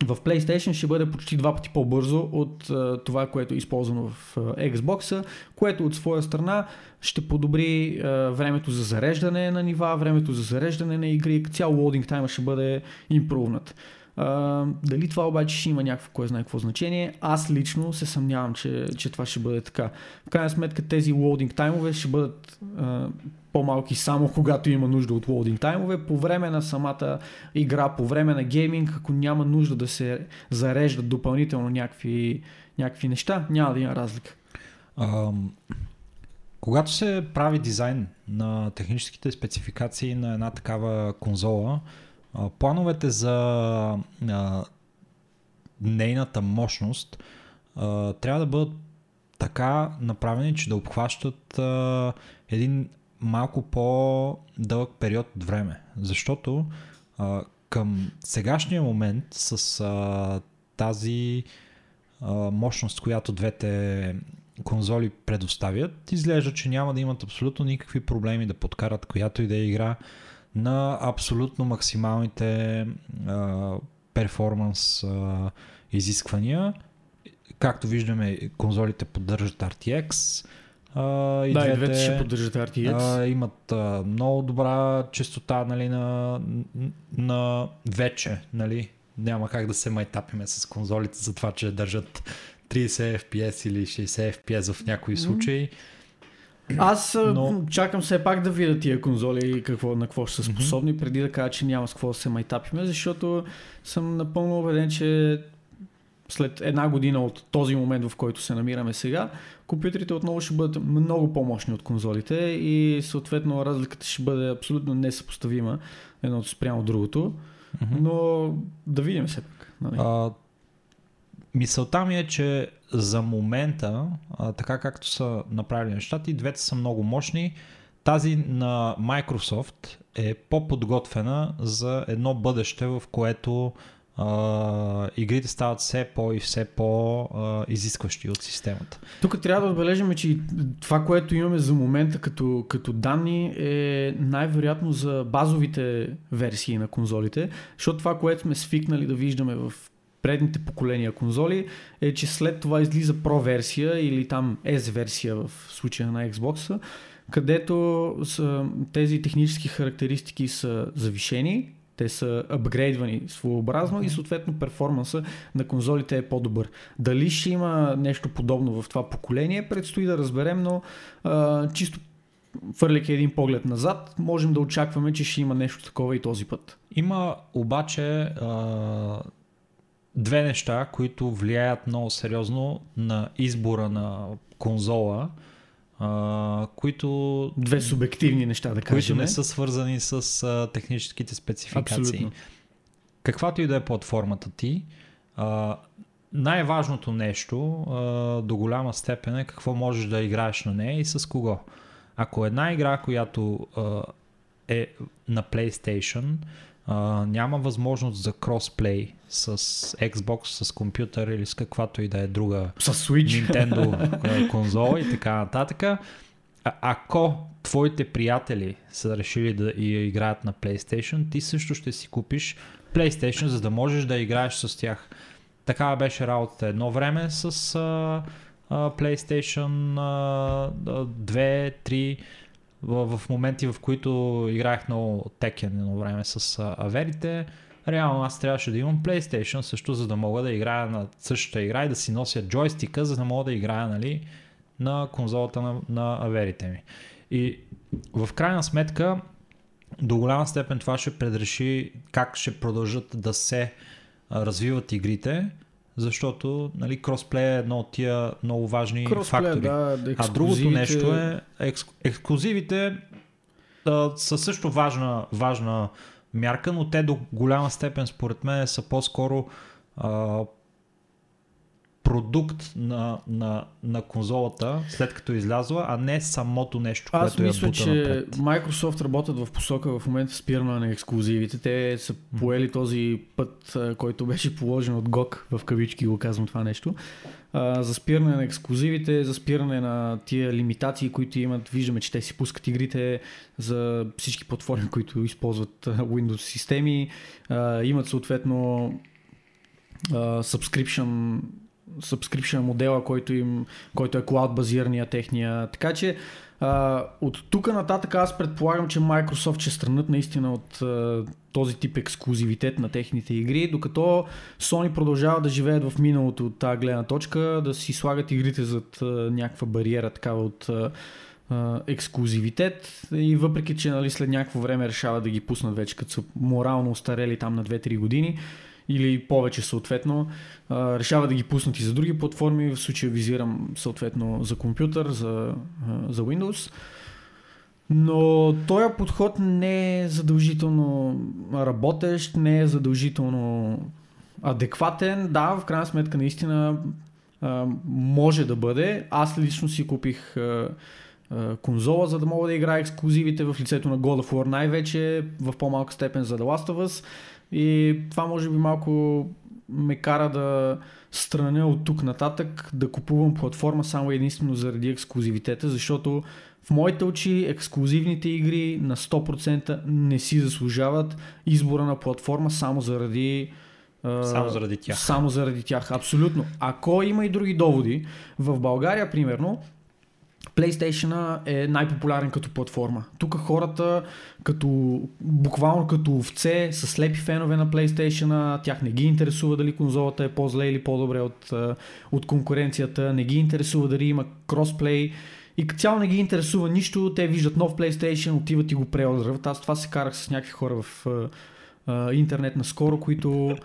в PlayStation ще бъде почти два пъти по-бързо от това, което е използвано в Xbox, което от своя страна ще подобри времето за зареждане на нива, времето за зареждане на игри, цял лоудинг тайма ще бъде импрувнат. А, дали това обаче ще има някакво кое знае какво значение, аз лично се съмнявам, че, че това ще бъде така. В крайна сметка тези лоудинг таймове ще бъдат а, по-малки само когато има нужда от лоудинг таймове. По време на самата игра, по време на гейминг, ако няма нужда да се зареждат допълнително някакви, някакви неща, няма да има разлика. Um... Когато се прави дизайн на техническите спецификации на една такава конзола, плановете за а, нейната мощност а, трябва да бъдат така направени, че да обхващат а, един малко по-дълъг период от време. Защото а, към сегашния момент с а, тази а, мощност, която двете конзоли предоставят, изглежда, че няма да имат абсолютно никакви проблеми да подкарат която и да е игра на абсолютно максималните а, перформанс а, изисквания. Както виждаме, конзолите поддържат RTX. А, и да, двете, и двете ще поддържат RTX. А, имат а, много добра частота нали, на, на вече. Нали. Няма как да се майтапиме с конзолите за това, че държат 30 FPS или 60 FPS в някои случаи. Mm-hmm аз но... чакам все пак да видя тия конзоли и какво, на какво ще са способни, mm-hmm. преди да кажа, че няма с какво да се майтапиме, защото съм напълно убеден, че след една година от този момент, в който се намираме сега, компютрите отново ще бъдат много по-мощни от конзолите и съответно разликата ще бъде абсолютно несъпоставима едното спрямо другото. Mm-hmm. Но да видим все пак. Нали? А, Мисълта ми е, че за момента, а, така както са направили нещата, и двете са много мощни. Тази на Microsoft е по-подготвена за едно бъдеще, в което а, игрите стават все по- и все по-изискващи от системата. Тук трябва да отбележим, че това, което имаме за момента като, като данни е най-вероятно за базовите версии на конзолите, защото това, което сме свикнали да виждаме в предните поколения конзоли е, че след това излиза Pro версия или там S версия в случая на Xbox, където са, тези технически характеристики са завишени, те са апгрейдвани своеобразно mm-hmm. и съответно перформанса на конзолите е по-добър. Дали ще има нещо подобно в това поколение, предстои да разберем, но а, чисто фърляйки един поглед назад, можем да очакваме, че ще има нещо такова и този път. Има обаче а, две неща, които влияят много сериозно на избора на конзола, а, които, Две субективни неща, да които кажем. не са свързани с а, техническите спецификации. Абсолютно. Каквато и да е платформата ти, а, най-важното нещо а, до голяма степен е какво можеш да играеш на нея и с кого. Ако една игра, която а, е на PlayStation, а, няма възможност за кросплей с Xbox, с компютър или с каквато и да е друга С Switch. Nintendo а, <laughs> конзола и така нататък. А, ако твоите приятели са решили да я играят на PlayStation, ти също ще си купиш PlayStation, за да можеш да играеш с тях. Такава беше работата едно време с а, а, PlayStation а, 2, 3, в, в моменти в които играех много Tekken едно време с аверите. Реално аз трябваше да имам PlayStation също, за да мога да играя на същата игра и да си нося джойстика, за да мога да играя нали, на конзолата на, на аверите ми. И в крайна сметка, до голяма степен това ще предреши как ще продължат да се развиват игрите, защото нали, кросплей е едно от тия много важни Кросплея, фактори. да, да, А другото нещо е екск, ексклюзивите а, са също важна, важна мярка, но те до голяма степен според мен са по-скоро а, продукт на, на, на конзолата, след като е излязла, а не самото нещо, Аз което мисля, я бута че напред. Microsoft работят в посока в момента спиране на ексклюзивите. Те са поели този път, който беше положен от GOG, в кавички го казвам това нещо, за спиране на ексклюзивите, за спиране на тия лимитации, които имат. Виждаме, че те си пускат игрите за всички платформи, които използват Windows системи. Имат съответно subscription subscription модела, който, им, който е cloud базирания техния. Така че а, от тук нататък аз предполагам, че Microsoft ще странат наистина от а, този тип ексклюзивитет на техните игри, докато Sony продължава да живеят в миналото от тази гледна точка, да си слагат игрите зад а, някаква бариера такава от а, ексклюзивитет и въпреки, че нали, след някакво време решават да ги пуснат вече, като са морално устарели там на 2-3 години, или повече съответно. Решава да ги пуснат и за други платформи, в случая визирам съответно за компютър, за, за Windows. Но този подход не е задължително работещ, не е задължително адекватен. Да, в крайна сметка наистина може да бъде. Аз лично си купих конзола, за да мога да играя ексклюзивите в лицето на God of War най-вече, в по-малка степен за The Last of Us. И това може би малко ме кара да страня от тук нататък да купувам платформа само единствено заради ексклюзивитета, защото в моите очи ексклюзивните игри на 100% не си заслужават избора на платформа само заради Само заради тях. Само заради тях, абсолютно. Ако има и други доводи, в България, примерно, PlayStation е най-популярен като платформа. Тук хората, като, буквално като овце, са слепи фенове на PlayStation, тях не ги интересува дали конзолата е по-зле или по-добре от, от конкуренцията, не ги интересува дали има кросплей и като цяло не ги интересува нищо, те виждат нов PlayStation, отиват и го преодръват. Аз това се карах с някакви хора в а, интернет наскоро, които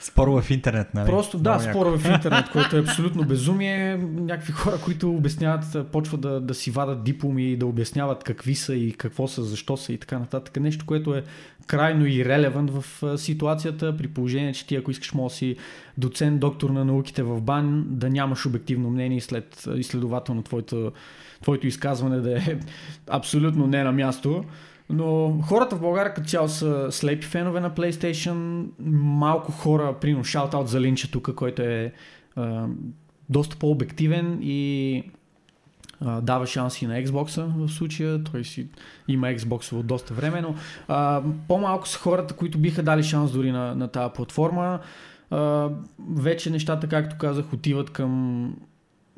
Спорове в интернет, нали? Просто да, Много спорове в <laughs> интернет, което е абсолютно безумие. Някакви хора, които обясняват, почват да, да си вадат дипломи и да обясняват какви са и какво са, защо са и така нататък. Нещо, което е крайно ирелевант в а, ситуацията, при положение, че ти ако искаш може да си доцент, доктор на науките в БАН, да нямаш обективно мнение и след и следователно твоето, твоето изказване да е <laughs> абсолютно не на място. Но хората в България като цяло са слепи фенове на PlayStation. Малко хора, прино шаутаут за Линча тук, който е а, доста по-обективен и а, дава шанси на Xbox в случая. Той си има Xbox от доста време, но а, по-малко са хората, които биха дали шанс дори на, на тази платформа. А, вече нещата, както казах, отиват към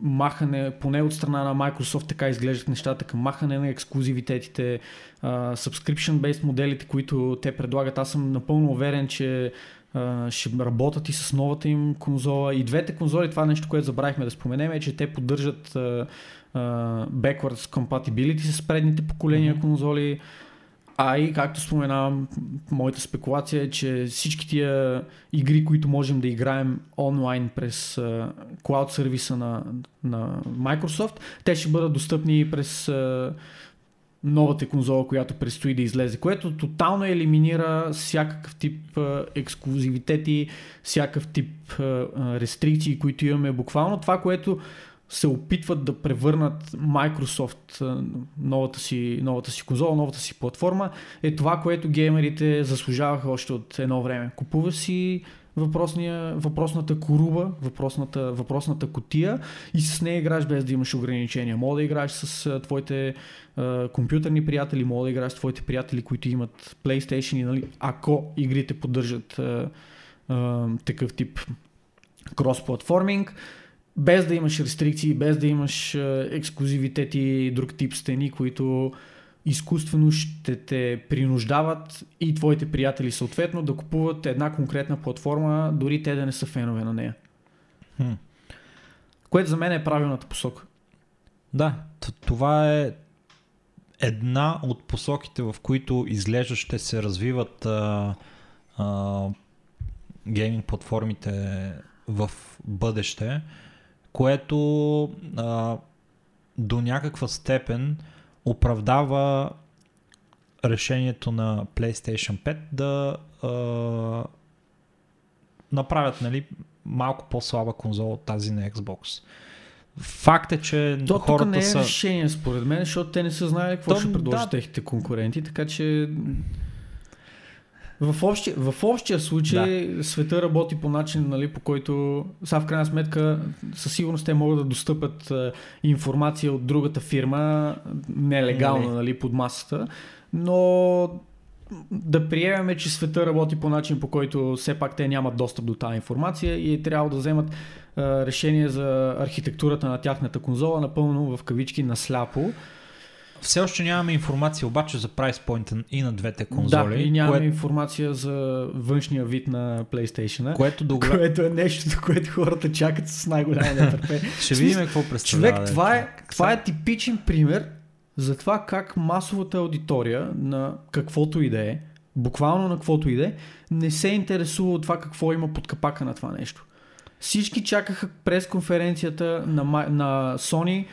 махане, поне от страна на Microsoft така изглеждат нещата към махане на ексклюзивитетите, subscription-based моделите, които те предлагат. Аз съм напълно уверен, че ще работят и с новата им конзола. И двете конзоли, това нещо, което забравихме да споменем, е, че те поддържат backwards compatibility с предните поколения Мгм. конзоли. А и както споменавам, моята спекулация е, че всички тия игри, които можем да играем онлайн през а, клауд сервиса на, на Microsoft, те ще бъдат достъпни през а, новата конзола, която предстои да излезе, което тотално елиминира всякакъв тип а, ексклюзивитети, всякакъв тип а, рестрикции, които имаме. Буквално това, което се опитват да превърнат Microsoft новата си, новата си конзола, новата си платформа, е това, което геймерите заслужаваха още от едно време. Купува си въпросния, въпросната коруба, въпросната, въпросната котия и с нея играеш без да имаш ограничения. Мога да играеш с твоите а, компютърни приятели, мога да играеш с твоите приятели, които имат PlayStation, и, нали, ако игрите поддържат а, а, такъв тип крос-платформинг, без да имаш рестрикции, без да имаш а, ексклюзивитети и друг тип стени, които изкуствено ще те принуждават и твоите приятели съответно да купуват една конкретна платформа, дори те да не са фенове на нея. Хм. Което за мен е правилната посока. Да, това е една от посоките, в които изглежда ще се развиват а, а, гейминг платформите в бъдеще, което а, до някаква степен оправдава решението на PlayStation 5 да а, направят нали, малко по-слаба конзола от тази на Xbox. Факт е, че То хората не е са... решение според мен, защото те не са знаели какво То, ще предложат да. техните конкуренти, така че в общия, в общия случай да. света работи по начин, нали, по който сега в крайна сметка със сигурност те могат да достъпят е, информация от другата фирма нелегално Нали. нали, под масата, но да приемеме, че света работи по начин, по който все пак те нямат достъп до тази информация и е трябва да вземат а, решение за архитектурата на тяхната конзола напълно в кавички насляпо. Все още нямаме информация обаче за прайс поинта и на двете конзоли, да, и нямаме кое, информация за външния вид на PlayStation, което до което е нещо, което хората чакат с най-голямо <laughs> нетърпение. Ще видим какво представлява. Човек, това е, това е типичен пример за това как масовата аудитория на каквото и да е, буквално на каквото и да е, не се интересува от това какво има под капака на това нещо. Всички чакаха през конференцията на, на Sony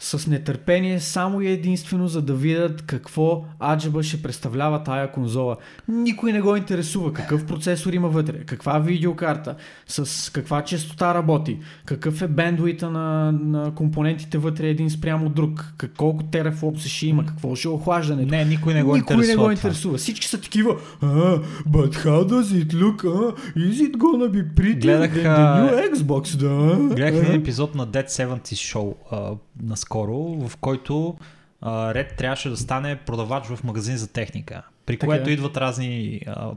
с нетърпение само и единствено за да видят какво аджаба ще представлява тая конзола. Никой не го интересува какъв процесор има вътре, каква видеокарта, с каква частота работи, какъв е бендуита на, на компонентите вътре един спрямо друг, как, колко терафлопс ще има, какво ще е охлаждането. Не, никой не го Никой интересува. не го това. интересува. Всички са такива. Ah, but how does it look? Ah, is it gonna be pretty Гледах, than the а, new Xbox? Да. Гледах А? един епизод на Dead 70 Show а, наскоро, в който а, Ред трябваше да стане продавач в магазин за техника, при Така което е. идват разни а,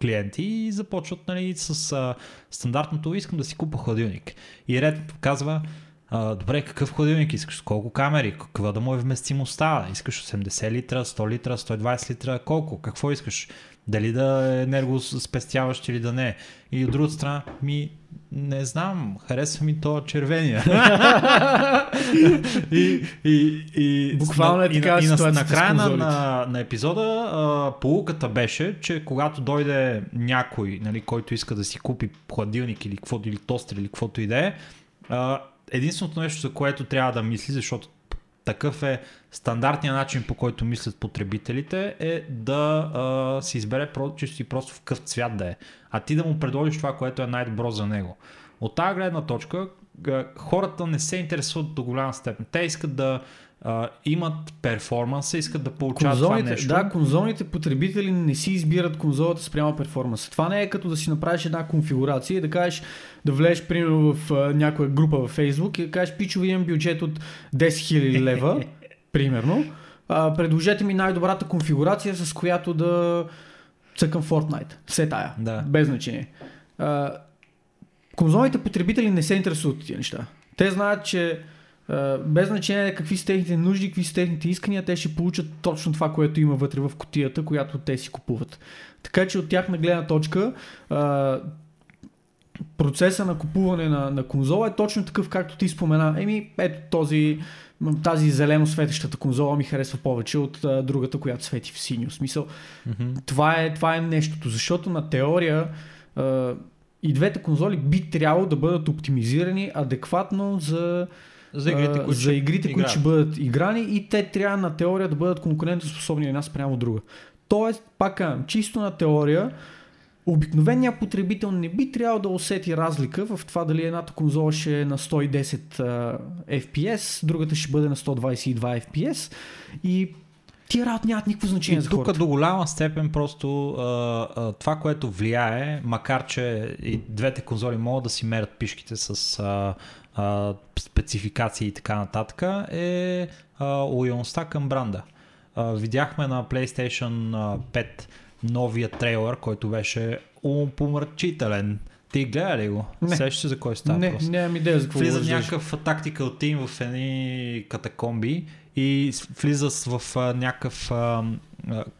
клиенти и започват нали, с а, стандартното искам да си купа хладилник. И Ред казва, а, добре, какъв хладилник искаш? Колко камери? Каква да му е вместимостта? Искаш 80 литра, 100 литра, 120 литра? Колко? Какво искаш? Дали да е енергоспестяващ или да не? И от другата страна, ми, не знам, харесва ми то червения. <laughs> и, и, и, Буквално е и, такава и, на, на края на, на, на епизода а, полуката беше, че когато дойде някой, нали, който иска да си купи хладилник или каквото, или тостер или каквото и да е, единственото нещо, за което трябва да мисли, защото такъв е стандартният начин по който мислят потребителите е да а, си избере чисто и просто в какъв цвят да е. А ти да му предложиш това, което е най-добро за него. От тази гледна точка хората не се интересуват до голяма степен. Те искат да а, имат перформанса, искат да получават това Конзолните, нещо. да, конзолните потребители не си избират конзолата спрямо перформанса. Това не е като да си направиш една конфигурация и да кажеш, да влезеш примерно в а, някоя група във Facebook и да кажеш, пичове имам бюджет от 10 000 лева, <laughs> примерно. А, предложете ми най-добрата конфигурация, с която да цъкам Fortnite. Все тая. Да. Без значение. А, конзолните потребители не се интересуват от тия неща. Те знаят, че без значение какви са техните нужди, какви са техните искания, те ще получат точно това, което има вътре в котията, която те си купуват. Така че от тяхна гледна точка процеса на купуване на, на конзола е точно такъв, както ти спомена. Еми, ето този, тази зелено светещата конзола ми харесва повече от а, другата, която свети в синьо. Смисъл, Мгм. това е, това е нещото, защото на теория а, и двете конзоли би трябвало да бъдат оптимизирани адекватно за, За игрите, които, за игрите, които ще бъдат играни и те трябва на теория да бъдат конкурентоспособни една спрямо друга. Тоест, пак чисто на теория, обикновеният потребител не би трябвало да усети разлика в това дали едната конзола ще е на 110 а, FPS, другата ще бъде на 122 FPS и тия работи нямат никакво значение И за тук хората. до голяма степен просто а, а, това, което влияе, макар че и двете конзоли могат да си мерят пишките с а, а, спецификации и така нататък, е а, лоялността към бранда. А, видяхме на PlayStation а, 5 новия трейлър, който беше умопомрачителен. Ти гледа ли го? Не. Сещаш се за кой става Не, въпрос? нямам идея за какво Влиза говориш. някакъв тактикал тим в едни катакомби и влиза в а, някакъв а,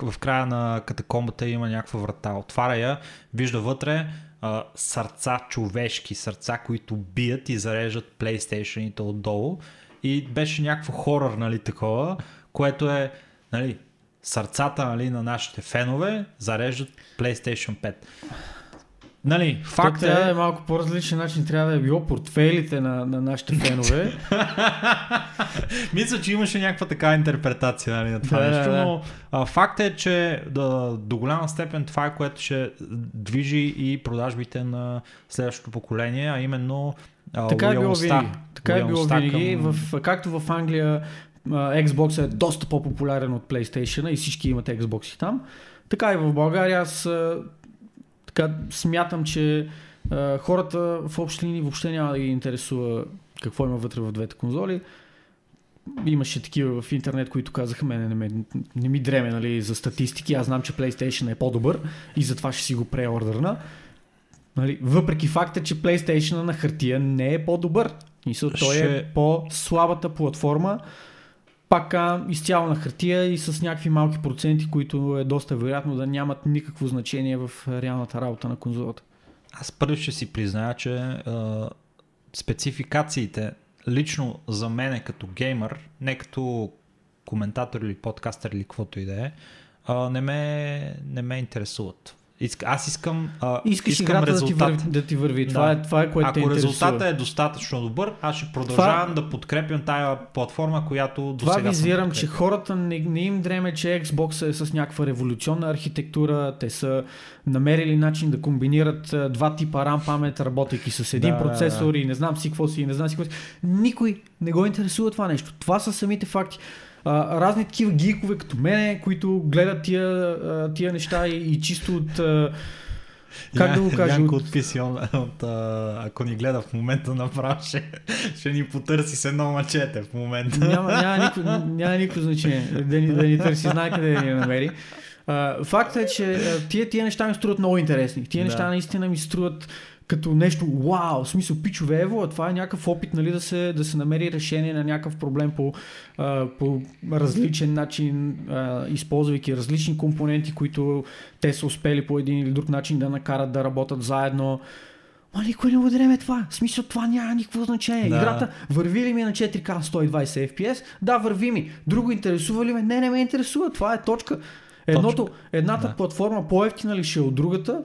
в края на катакомбата има някаква врата. Отваря я, вижда вътре а, сърца, човешки сърца, които бият и зареждат PlayStation-ите отдолу. И беше някакво хорър, нали, такова, което е, нали, сърцата нали, на нашите фенове зареждат PlayStation 5. Нали, Факт да е, е малко по-различен начин, трябва да е било портфейлите на, на нашите фенове. <laughs> Мисля, че имаше някаква така интерпретация нали, на това Да, нещо, да, но а, факт е, че да, до голяма степен това е което ще движи и продажбите на следващото поколение, а именно а, така е било винаги. Така е било винаги. към- В, както в Англия Xbox е доста по-популярен от PlayStation и всички имат Xbox там. Така и в България аз така смятам, че а, хората в общи линии въобще няма да ги интересува какво има вътре в двете конзоли. Имаше такива в интернет, които казаха, мене не, ме, не ми дреме нали, за статистики, аз знам, че PlayStation е по-добър и затова ще си го преордърна. Нали, въпреки факта, че PlayStation на хартия не е по-добър. Мисъл, той Ще- е по-слабата платформа, пак изцяло на хартия и с някакви малки проценти, които е доста вероятно да нямат никакво значение в реалната работа на конзолата. Аз първо ще си призная, че а, спецификациите лично за мене като геймър, не като коментатор или подкастър или каквото и да е, не, ме, не ме интересуват. Иска, аз искам, а, Искаш искам играта да ти, резултат. върви, да ти върви. Това, Да. е, това е което те Ако интересува. резултатът е достатъчно добър, аз ще продължавам да подкрепям тая платформа, която до Това визирам, че хората не, не им дреме, че Xbox е с някаква революционна архитектура. Те са намерили начин да комбинират два типа RAM памет, работейки с един Да, да, процесор и не знам си какво си, и не знам си какво си. Никой не го интересува това нещо. Това са самите факти. А, разни такива гикове като мене, които гледат тия, тия неща и, и чисто от... А, как да го кажа? Янко От, от от, а, ако ни гледа в момента направо, ще, ще ни потърси с едно мачете в момента. няма, няма, никакво, няма никакво значение да ни, да ни търси, знае къде да ни намери. А, факт е, че тия, тия неща ми струват много интересни. Тия Да. неща наистина ми струват като нещо вау, в смисъл пичове ево, а това е някакъв опит нали, да, се, да се намери решение на някакъв проблем по, а, по различен начин, а, използвайки различни компоненти, които те са успели по един или друг начин да накарат да работят заедно. Ма никой не го дреме това. В смисъл това няма никакво значение. Да. Играта върви ли ми на 4K 120 FPS? Да, върви ми. Друго интересува ли ме? Не, не ме интересува. Това е точка. Едното, едната Да. платформа по-ефтина ли ще е от другата?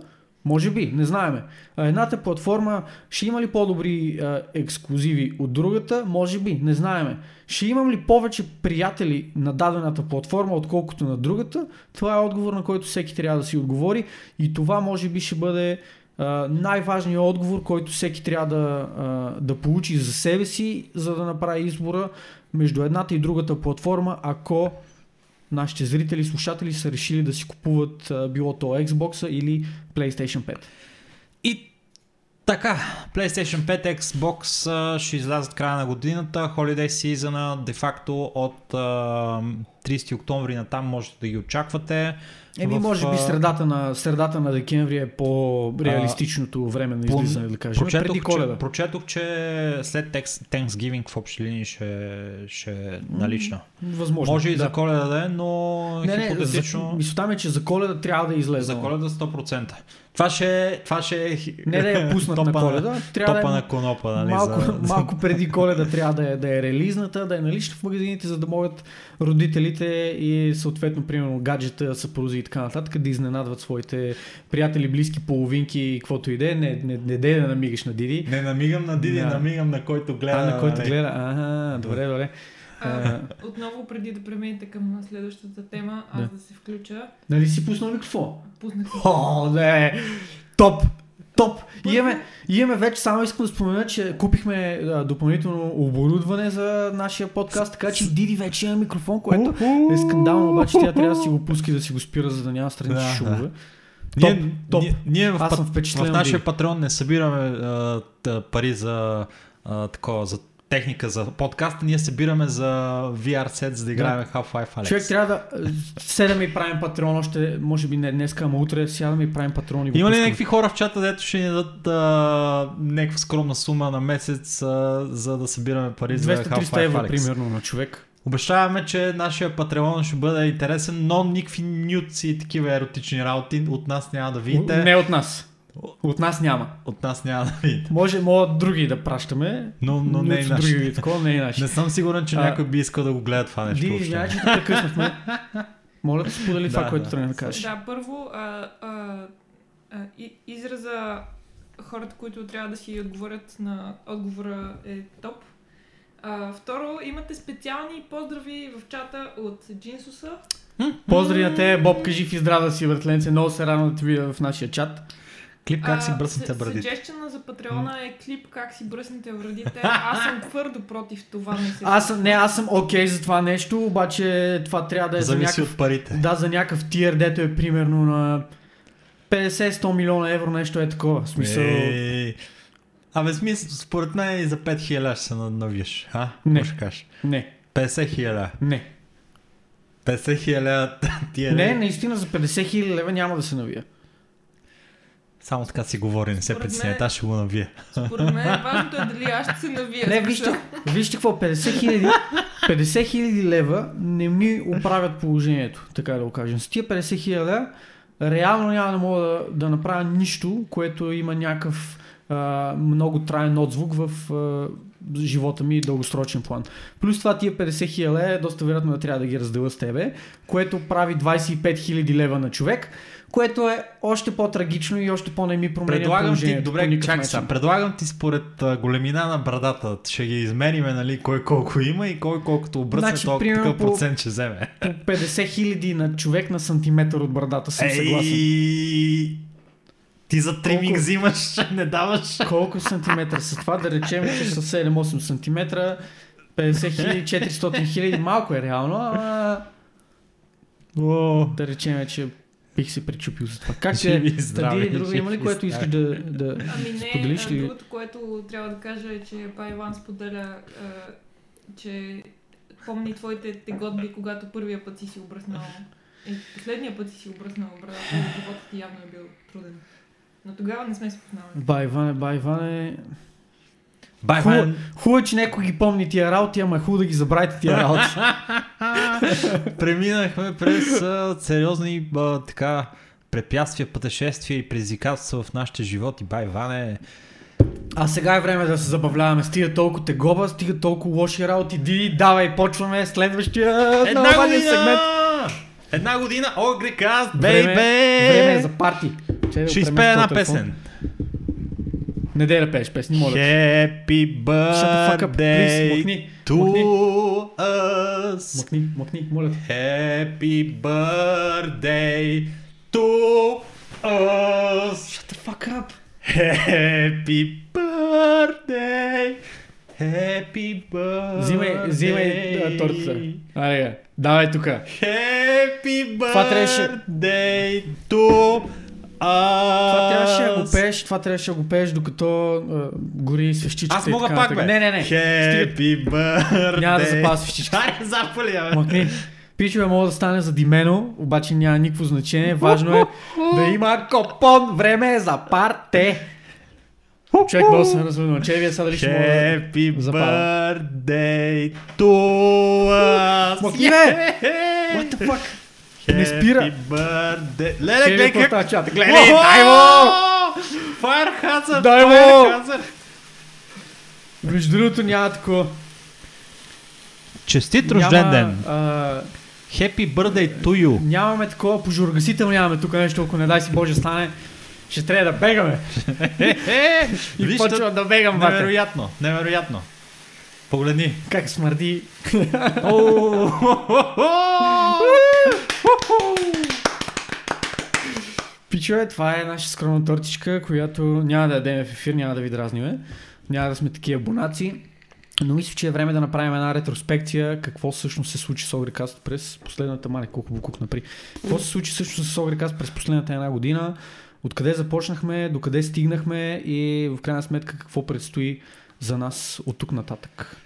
Може би, не знаеме. Едната платформа ще има ли по-добри а, ексклюзиви от другата? Може би, не знаеме. Ще имам ли повече приятели на дадената платформа, отколкото на другата? Това е отговор, на който всеки трябва да си отговори. И това може би ще бъде а, най-важният отговор, който всеки трябва да, а, да получи за себе си, за да направи избора между едната и другата платформа, ако нашите зрители, слушатели са решили да си купуват а, било то Xbox или PlayStation 5. И така, PlayStation 5, Xbox а, ще излязат края на годината, Holiday Season де факто от а, 30 октомври на там можете да ги очаквате. Еми, В, може би а, средата на, средата на декември е по-реалистичното време на излизане, да кажем. Прочетох, преди че, прочетох, че след Thanksgiving в общи линии ще, ще е налично. Възможно. Може и да. за коледа да е, но Не, не, хипотетично... мисълта ми е, че за коледа трябва да излезе. За коледа 100%. Това ще е... Това ще е Не да я пуснат на коледа, трябва топа да е на конопа, нали? малко, за... малко преди коледа трябва да е, да е релизната, да е налична в магазините, за да могат родителите и съответно, примерно, гаджета, съпрузи и така нататък да изненадват своите приятели, близки, половинки и каквото и да е. Не, не, не дей да намигаш на Диди. Не намигам на Диди, Да. намигам на който гледа. а, на който нали? гледа. Ага, добре, добре. А, отново, преди да преминете към следващата тема, аз Да. да, се включа. Нали си пуснал микрофон? Пуснах си. О, не! Топ! Топ! И имаме, и имаме вече, само искам да спомена, че купихме а, допълнително оборудване за нашия подкаст, така че Диди вече има микрофон, което е скандално, обаче тя трябва да си го пуски да си го спира, за да няма странични Да, да. шумове. Ние, Топ, топ. Ние, ние в, Аз съм впечатлен в нашия патрон не събираме а, та, пари за а, такова, за техника за подкаста, ние събираме за VR сет, за да играем Half-Life Alex. Човек трябва да седаме и правим патрон още, може би не днес, ама утре сядаме и правим патрон и Има ли някакви хора в чата, дето ще ни дадат а, някаква скромна сума на месец, а, за да събираме пари за 200-300 Half-Life евро, Alex? примерно, на човек. Обещаваме, че нашия Патреон ще бъде интересен, но никакви нюци и такива еротични работи от нас няма да видите. Не от нас. От нас няма. От нас няма да видите. Може, могат други да пращаме, Но, но не е наш. други такова, не е наш. Не съм сигурен, че А, някой би искал да го гледа това нещо. Ди, въобще. извинявай, че прекъснахме. Моля да сподели това, Да, което да. трябва да кажеш. Да, първо, а, а, а, и, израза хората, които трябва да си отговорят на отговора е топ. А, второ, имате специални поздрави в чата от Джинсуса. Поздрави на те, Боб, кажи и здрав да си, братленце. Много се радвам да те видя в нашия чат. Клип как си бръснете брадите. Suggestion за Патреона е клип как си бръснете брадите. <laughs> Аз съм твърдо против това. Не се Аз съм, не, аз съм окей за това нещо, обаче това трябва да е за Зависи някакъв, от парите. да, за някакъв тир, дето е примерно на 50-100 милиона евро, нещо е такова. В смисъл... Ей. Абе, смисъл, според мен и за 5000 ще се на- навиеш. А? Не. Не. Ще кажеш. Не, 50 хиляди. не. 50 хиляди <laughs> ти е Не, наистина за 50 хиляди лева няма да се навия. Само така си говори, не се притесняйте, аз ще го навия. Според мен <laughs> важното е дали аз ще се навия. Не, вижте, вижте какво, 50 хиляди 50 хиляди лева не ми оправят положението, така да го кажем. С тия 50 хиляди лева реално няма да мога да, да направя нищо, което има някакъв а, много траен отзвук в а, живота ми и дългосрочен план. Плюс това тия 50 хиляди лева е доста вероятно да трябва да ги разделя с тебе, което прави 25 хиляди лева на човек, което е още по-трагично и още по-не ми променя Предлагам ти, добре, начин. сега, предлагам ти според а, големина на брадата. Ще ги измериме, нали, кой колко има и кой колкото обръсне, Значи, толкова такъв процент ще вземе. по 50 хиляди на човек на сантиметър от брадата съм съгласен. Ей, ти за триминг Колко? взимаш, <laughs> не даваш. Колко сантиметра са това? Да речем, че са 7-8 сантиметра, 50 хиляди, 400 хиляди, малко е реално, ама О, да речем, че бих се причупил за това. Как е? Тади, друго има ли, което искаш да, да Ами не, споделиш а, ли? другото, което трябва да кажа е, че Пайван споделя, а, че помни твоите теготби, когато първия път си си обръснал и последния път си си обръснал брадата животът ти явно е бил труден. Но тогава не сме се познавали. Байване, байване. Бай, Хубаво, бай, хубаво, че някой ги помни тия работи, ама е хубаво да ги забравите тия работи. <laughs> Преминахме през а, сериозни а, така препятствия, пътешествия и предизвикателства в нашите животи. Бай, Ване, А сега е време да се забавляваме. Стига толкова тегоба, стига толкова лоши работи. Ди, давай, почваме следващия Една година! сегмент. Една година, Огрикаст, Време- бейбе! Време е за парти. Ще изпея една телефон. песен. Не дей да пееш песни, моля. Happy Shut the fuck up, please. birthday Мъкни, to us. Мъкни, мъкни, моля. Happy birthday to us. Shut the fuck up. Happy birthday. Happy birthday. Взимай, взимай а, тортата. Айде, давай тука. Happy birthday to us. Това трябваше да го пееш, това трябваше да го пееш докато а, гори свещичката. Аз мога пак, бе. Не, не, не. Happy birthday. Няма да запазя свещичката. Ай, запали, бе. Мъкни. Пичове мога да стане задимено, обаче няма никакво значение. Важно е да има копон. Време е за парте. Човек много се развълнува. Че вие сега дали ще мога да... Happy запаля. birthday to us! Смокине! What the fuck? Не спира. Happy birthday! Леле, гледай как... Гледай, дай му! Hazard! Дай му! Между другото няма такова. Честит рожден ден! Happy birthday to you! Нямаме такова пожургасител, нямаме тук нещо, ако не дай си Боже стане. Ще трябва да бегаме. Е, И виж, почвам да бегам, невероятно, невероятно. Погледни. Как смърди. Пичове, това е наша скромна тортичка, която няма да ядем в ефир, няма да ви дразниме. Няма да сме такива абонаци. Но мисля, че е време да направим една ретроспекция какво всъщност се случи с Огрекаст през последната мале, колко букук напри. Какво се случи всъщност с Огрекаст през последната една година, откъде започнахме, докъде стигнахме и в крайна сметка какво предстои за нас от тук нататък.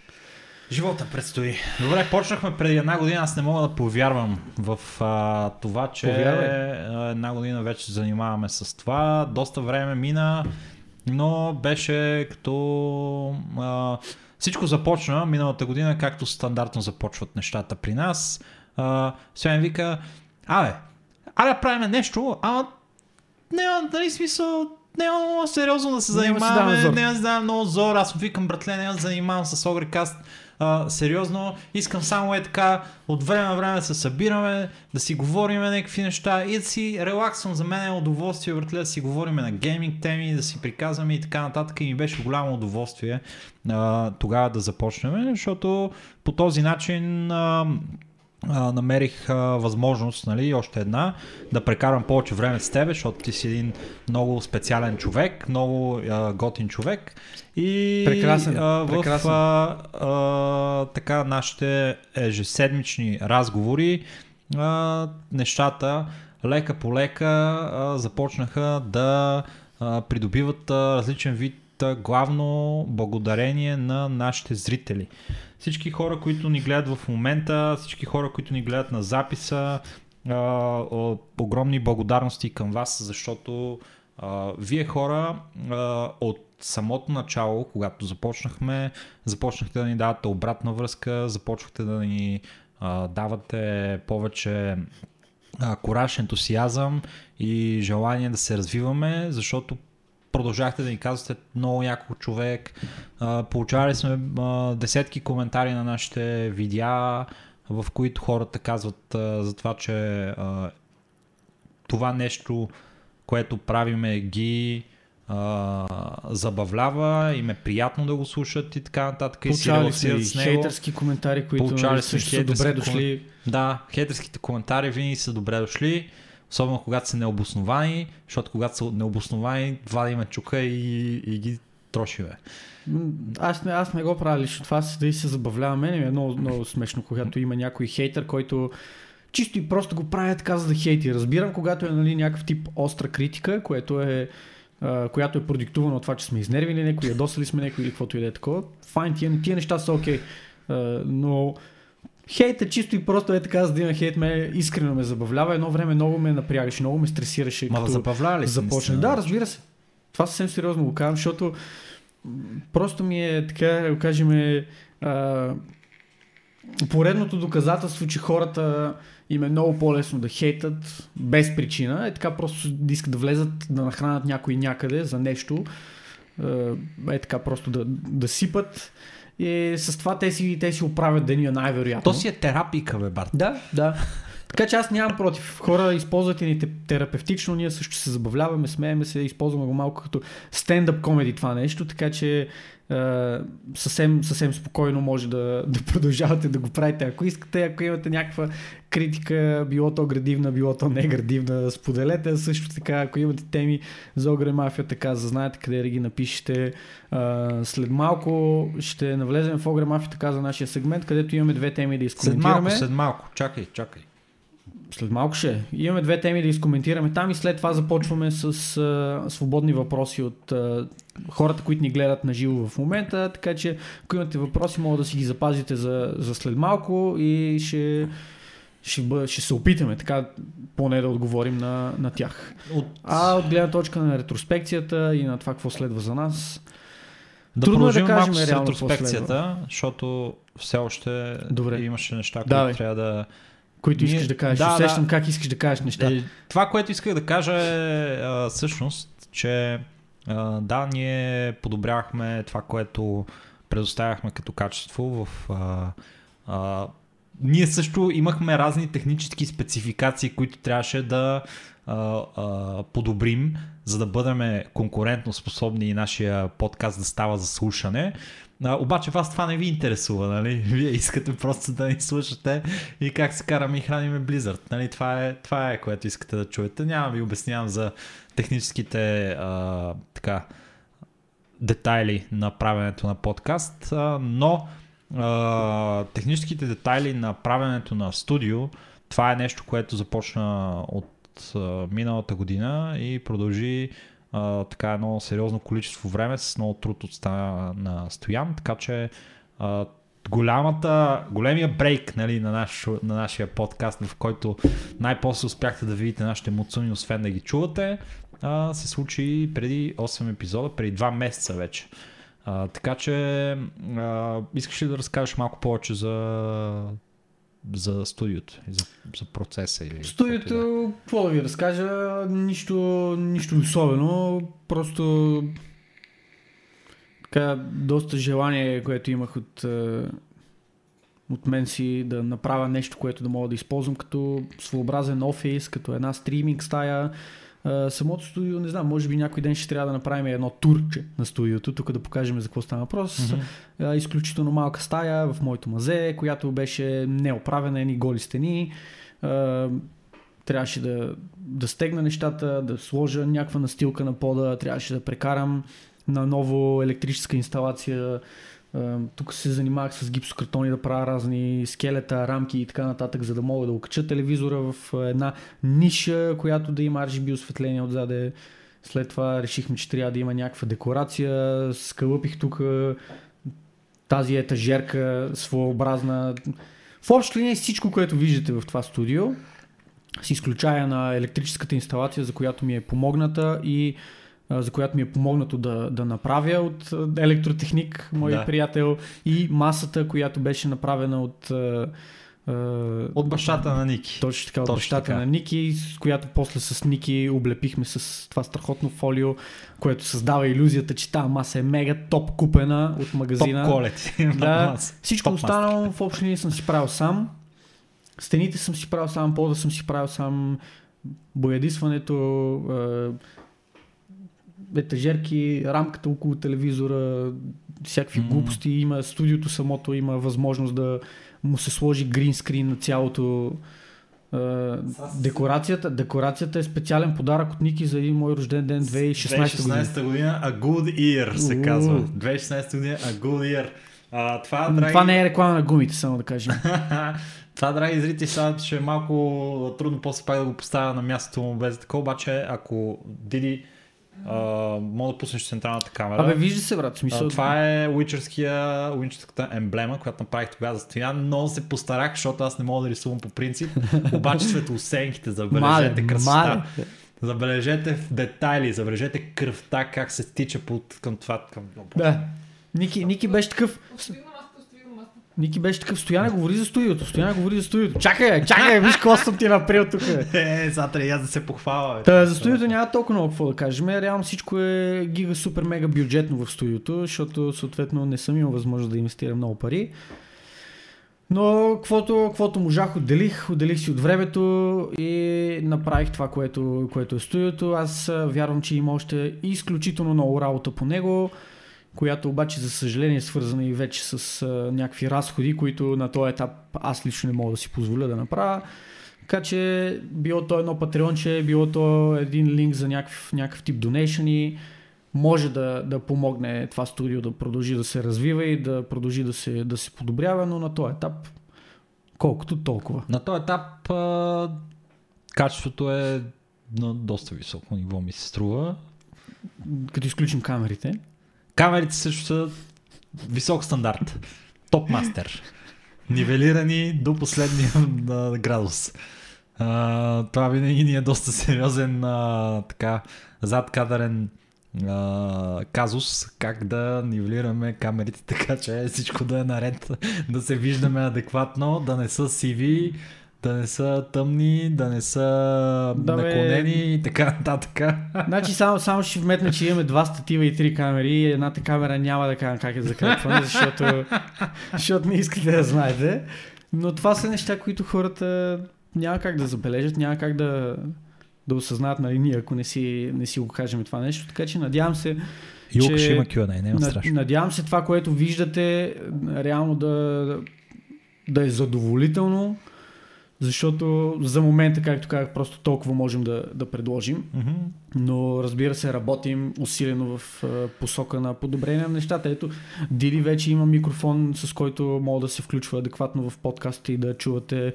Живота предстои. Добре, почнахме преди една година. Аз не мога да повярвам в а, това, че Повярвай. една година вече занимаваме с това. Доста време мина, но беше като... А, всичко започна миналата година, както стандартно започват нещата при нас. А, вика, абе, аре да правим нещо, ама няма, нали смисъл, няма много сериозно да се Няма занимаваме, зор. няма да си давам много зор, аз му викам, братле, няма да занимавам с Огрекаст. А, сериозно, искам само е така, от време на време да се събираме, да си говорим някакви неща и да си релаксвам. За мен е удоволствие, братле, да си говорим на гейминг теми, да си приказваме и така нататък. И ми беше голямо удоволствие а, тогава да започнем, защото по този начин а, а, намерих а, възможност, нали, още една, да прекарам повече време с теб, защото ти си един много специален човек, много а, готин човек. И Прекрасен, а, в прекрасен. а, а, така нашите ежеседмични разговори а, нещата лека по лека а, започнаха да а, придобиват а, различен вид а, главно благодарение на нашите зрители. Всички хора, които ни гледат в момента, всички хора, които ни гледат на записа, а, огромни благодарности към вас, защото а, вие хора а, от самото начало, когато започнахме, започнахте да ни давате обратна връзка, започнахте да ни а, давате повече а, ентусиазъм и желание да се развиваме, защото продължахте да ни казвате много яко човек. А, получавали сме а, десетки коментари на нашите видеа, в които хората казват а, за това, че а, това нещо, което правиме ги а, забавлява, им е приятно да го слушат и така нататък. и си Получавали и с него. хейтърски коментари, които Получавали също са добре дошли. Да, хейтерските коментари винаги са добре дошли, особено когато са необосновани, защото когато са необосновани, вадиме чука и, и ги троши, бе. М, Аз не, аз не го правя лично това, да и се забавлявам. Мене ми е много, много смешно, когато има някой хейтър, който чисто и просто го прави така за да хейти. Разбирам, когато е нали, някакъв тип остра критика, което е, която е продиктувана от това, че сме изнервили някой, ядосали сме някой или каквото и да е такова. Файн, тия, тия неща са окей. А, но хейта чисто и просто е така, за да има хейт, ме искрено ме забавлява. Едно време много ме напрягаше, много ме стресираше. Ма като забавлява ли наистина? Да, разбира се. Това съвсем сериозно го казвам, защото просто ми е така, да кажем, а, поредното доказателство, че хората им е много по-лесно да хейтат без причина. Е така просто да искат да влезат, да нахранят някой някъде за нещо. А, Е така просто да, да сипат. И с това те си, те си оправят деня най-вероятно. То си е терапийка, бе, Барт. Да, да. Така че аз нямам против. Хора, използвате ни те- терапевтично, ние също се забавляваме, смееме се, използваме го малко като стендъп комеди това нещо, така че съвсем, съвсем спокойно може да, да продължавате да го правите. Ако искате, ако имате някаква критика, било то градивна, било то неградивна, споделете. Също така, ако имате теми за Огре Мафия, така, за знаете къде да ги напишете. А, след малко ще навлезем в Огре Мафия, така, за нашия сегмент, където имаме две теми да След изкоментираме. малко, след малко. Чакай, чакай. След малко ще. е. Имаме две теми да изкоментираме там и след това започваме с а, свободни въпроси от а, хората, които ни гледат на живо в момента. Така че, ако имате въпроси, мога да си ги запазите за, за след малко и ще, ще, бъ, ще се опитаме така поне да отговорим на, на тях. От... А от гледна точка на ретроспекцията и на това какво следва за нас, Да Трудно е да продължим кажем малко с ретроспекцията, защото все още Добре. имаше неща, които трябва да... които Ние- искаш да кажеш. да, Усещам да. как искаш да кажеш неща. Е, това, което исках да кажа е а, всъщност, че да, ние подобрявахме това, което предоставяхме като качество в... А, а, ние също имахме разни технически спецификации, които трябваше да а, а, подобрим, за да бъдем конкурентно способни и нашия подкаст да става за слушане. А, обаче вас това не ви интересува, нали? <laughs> Вие искате просто да ни слушате и как се караме и храниме Blizzard. Нали? Това, е, това е което искате да чуете. Няма ви обяснявам за техническите а, така, детайли на правенето на подкаст, но а, техническите детайли на правенето на студио, това е нещо, което започна от а, миналата година и продължи а, така едно сериозно количество време с много труд от страна на Стоян, така че а, голямата, големия брейк нали, на, наш, на нашия подкаст, в който най-после успяхте да видите нашите муцуни, освен да ги чувате, а, се случи преди 8 епизода, преди 2 месеца вече. А, така че а, искаш ли да разкажеш малко повече за, за студиото и за, за процеса? Или е? Студиото, какво да ви разкажа, нищо, нищо особено, просто така доста желание, което имах от, от мен си да направя нещо, което да мога да използвам като своеобразен офис, като една стриминг стая. Самото студио, не знам, може би някой ден ще трябва да направим едно турче на студиото, тук да покажем за какво става въпрос. А, изключително малка стая в моето мазе, която беше неоправена, ни голи стени. А, трябваше да, да стегна нещата, да сложа някаква настилка на пода, трябваше да прекарам на ново електрическа инсталация. Тук се занимавах с гипсокартони да правя разни скелета, рамки и така нататък, за да мога да окача телевизора в една ниша, която да има RGB осветление отзаде. След това решихме, че трябва да има някаква декорация. Скълъпих тук тази етажерка, своеобразна. В общи линии всичко, което виждате в това студио, с изключая на електрическата инсталация, за която ми е помогната и за която ми е помогнато да, да направя от електротехник, мой Да. приятел, и масата, която беше направена от. От бащата на Ники. точно така, от Точно бащата така. на Ники, с която после с Ники облепихме с това страхотно фолио, което създава иллюзията, че тази маса е мега топ купена от магазина. Топ колет. Да, всичко Топ останало в общи съм си правил сам. Стените съм си правил сам, пода съм си правил сам, боядисването, е, етажерки, рамката около телевизора, всякакви М. глупости. Има студиото самото, има възможност да му се сложи гринскрин на цялото. е, декорацията, декорацията е специален подарък от Ники за един мой рожден ден 2016 година. 2016 година, a good year се Уу. казва. 2016 година, a good year. А, това, драги... Това не е реклама на гумите, само да кажем. <laughs> Това, драги зрители, сега ще е малко трудно после пак да го поставя на мястото му без такова, обаче ако Диди а, мога да пуснеш централната камера. Абе, вижда се, брат, смисъл. а, това е Witcherския, Witcherската емблема, която направих тогава за Стоян. Много се постарах, защото аз не мога да рисувам по принцип. Обаче светлосенките, забележете красота. Забележете в детайли, забележете кръвта, как се стича под, към това. Към... Да. Ники, Ники беше такъв. Ники беше такъв. Стояне говори за студиото. Стояне говори за студиото. Чакай, чакай, виж какво съм ти направил тук. <laughs> Е, сега трябва и аз да се похваля. бе. Та, за студиото няма толкова много какво да кажем. Реално всичко е гига супер мега бюджетно в студиото, защото съответно не съм имал възможност да инвестирам много пари. Но каквото, каквото можах, отделих, отделих си от времето и направих това, което, което е студиото. Аз вярвам, че има още изключително много работа по него, която обаче за съжаление е свързана и вече с а, някакви разходи, които на този етап аз лично не мога да си позволя да направя. Така че било то едно патреонче, било то един линк за някакъв, някакъв тип донейшни, може да, да помогне това студио да продължи да се развива и да продължи да се, да се подобрява, но на този етап колкото толкова. На този етап а, качеството е на доста високо ниво ми се струва. Като изключим камерите. Камерите също са висок стандарт. Топ мастер. нивелирани до последния <laughs> градус. А, това винаги ни е доста сериозен а, така задкадърен а, казус, как да нивелираме камерите <laughs> така, че всичко да е наред, <laughs> да се виждаме адекватно, да не са сиви, да не са тъмни, да не са Да, бе. наклонени и така нататък. Значи само, само ще вметна, че имаме два статива и три камери и едната камера няма да кажа как е закрепвана, защото, защото не искате да знаете. Но това са неща, които хората няма как да забележат, няма как да, да осъзнаят, нали, ние, ако не си, не си го кажем това нещо. Така че надявам се, че- ще има Q&A, няма страшно. надявам се това, което виждате, реално да, да е задоволително, защото за момента, както казах, просто толкова можем да, да предложим. Мгм. Но разбира се, работим усилено в посока на подобрение на нещата. Ето, Диди вече има микрофон, с който мога да се включва адекватно в подкаста и да чувате.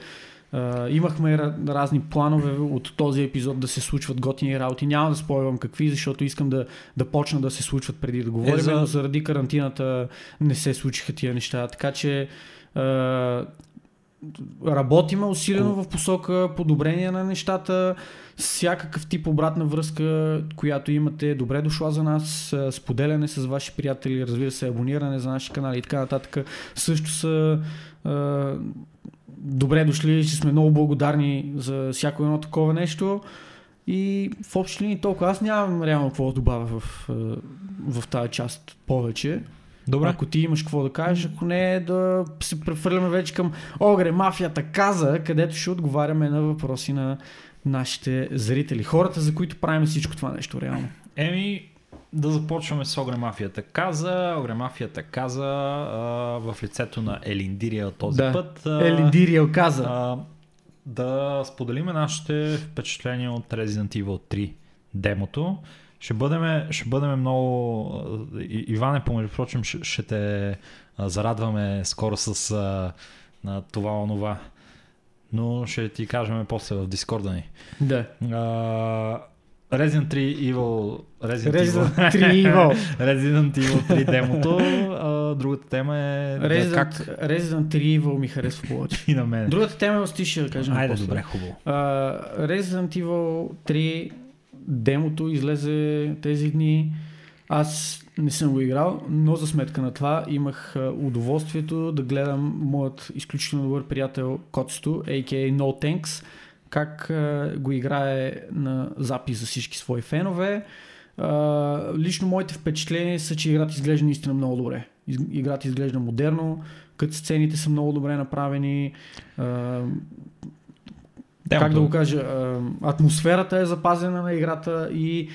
Имахме разни планове от този епизод да се случват готини работи. Няма да спойвам какви, защото искам да, да почна да се случват преди да говорим, Е, за- но заради карантината не се случиха тия неща. Така че работиме усилено в посока подобрение на нещата. Всякакъв тип обратна връзка, която имате, е добре дошла за нас. А, Споделяне с ваши приятели, разбира се, абониране за наши канали и така нататък. Също са а, добре дошли, ще сме много благодарни за всяко едно такова нещо. И в общи линии толкова. Аз нямам реално какво да добавя в, а, в тази част повече. Добре. Ако ти имаш какво да кажеш, ако не, да се прехвърляме вече към Огре, мафията каза, където ще отговаряме на въпроси на нашите зрители. Хората, за които правим всичко това нещо реално. Еми, да започваме с Огре Мафията каза. Огре Мафията каза а, в лицето на Елиндирия този Да. път. А, Елидириел каза. а, да споделиме нашите впечатления от Resident Evil 3 демото. Ще бъдем, ще бъдем много... И- Иване, помежду прочим, ще, ще те зарадваме скоро с а, на това онова. Но ще ти кажем после в Дискорда ни. Да. А, Resident 3 Evil... Resident, Resident Evil. <laughs> 3 Evil. Resident Evil 3 демото. А, другата тема е да, Resident, как Resident 3 Evil ми харесва повече. <laughs> и на мен. Другата тема е остише, да кажем. Айде, после. добре, хубаво. А, Resident Evil 3 демото излезе тези дни. Аз не съм го играл, но за сметка на това имах удоволствието да гледам моят изключително добър приятел Коцето, a.k.a. No Tanks, как го играе на запис за всички свои фенове. Лично моите впечатления са, че играта изглежда наистина много добре. Играта изглежда модерно, като сцените са много добре направени. А, как да го кажа, атмосферата е запазена на играта и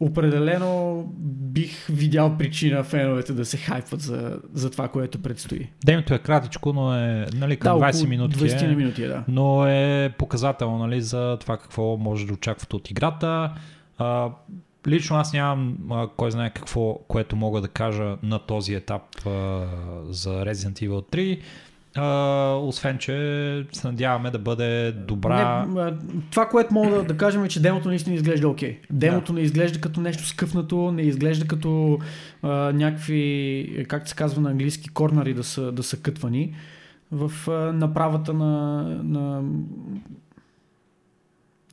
определено бих видял причина феновете да се хайпват за, за това, което предстои. Демото е кратичко, но е нали, към да, 20 около минути. 20 Е, минути е, да. но е показателно нали, за това какво може да очаквате от играта. А, лично аз нямам а, кой знае какво, което мога да кажа на този етап а, за Resident Evil 3. А, освен, че се надяваме да бъде добра. Не, това, което мога да, да кажем е, че демото наистина изглежда окей. Демото не изглежда като нещо скъфнато, не изглежда като а, някакви, как се казва на английски, корнари да са, да са кътвани в а, направата на, на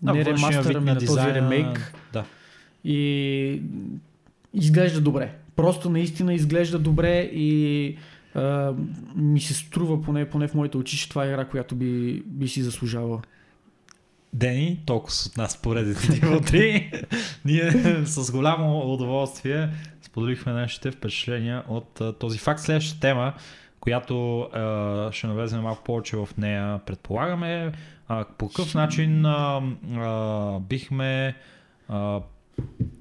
на не ремастъра ми на този дизайна. ремейк. Да. И изглежда добре. Просто наистина изглежда добре и ми се струва, поне, поне в моите очи, че това е игра, която би, би си заслужавала. Дени, толкова от нас по Resident Evil 3. Ние с голямо удоволствие споделихме нашите впечатления от този факт. Следващата тема, която ще навлезем малко повече в нея, предполагаме, по какъв начин бихме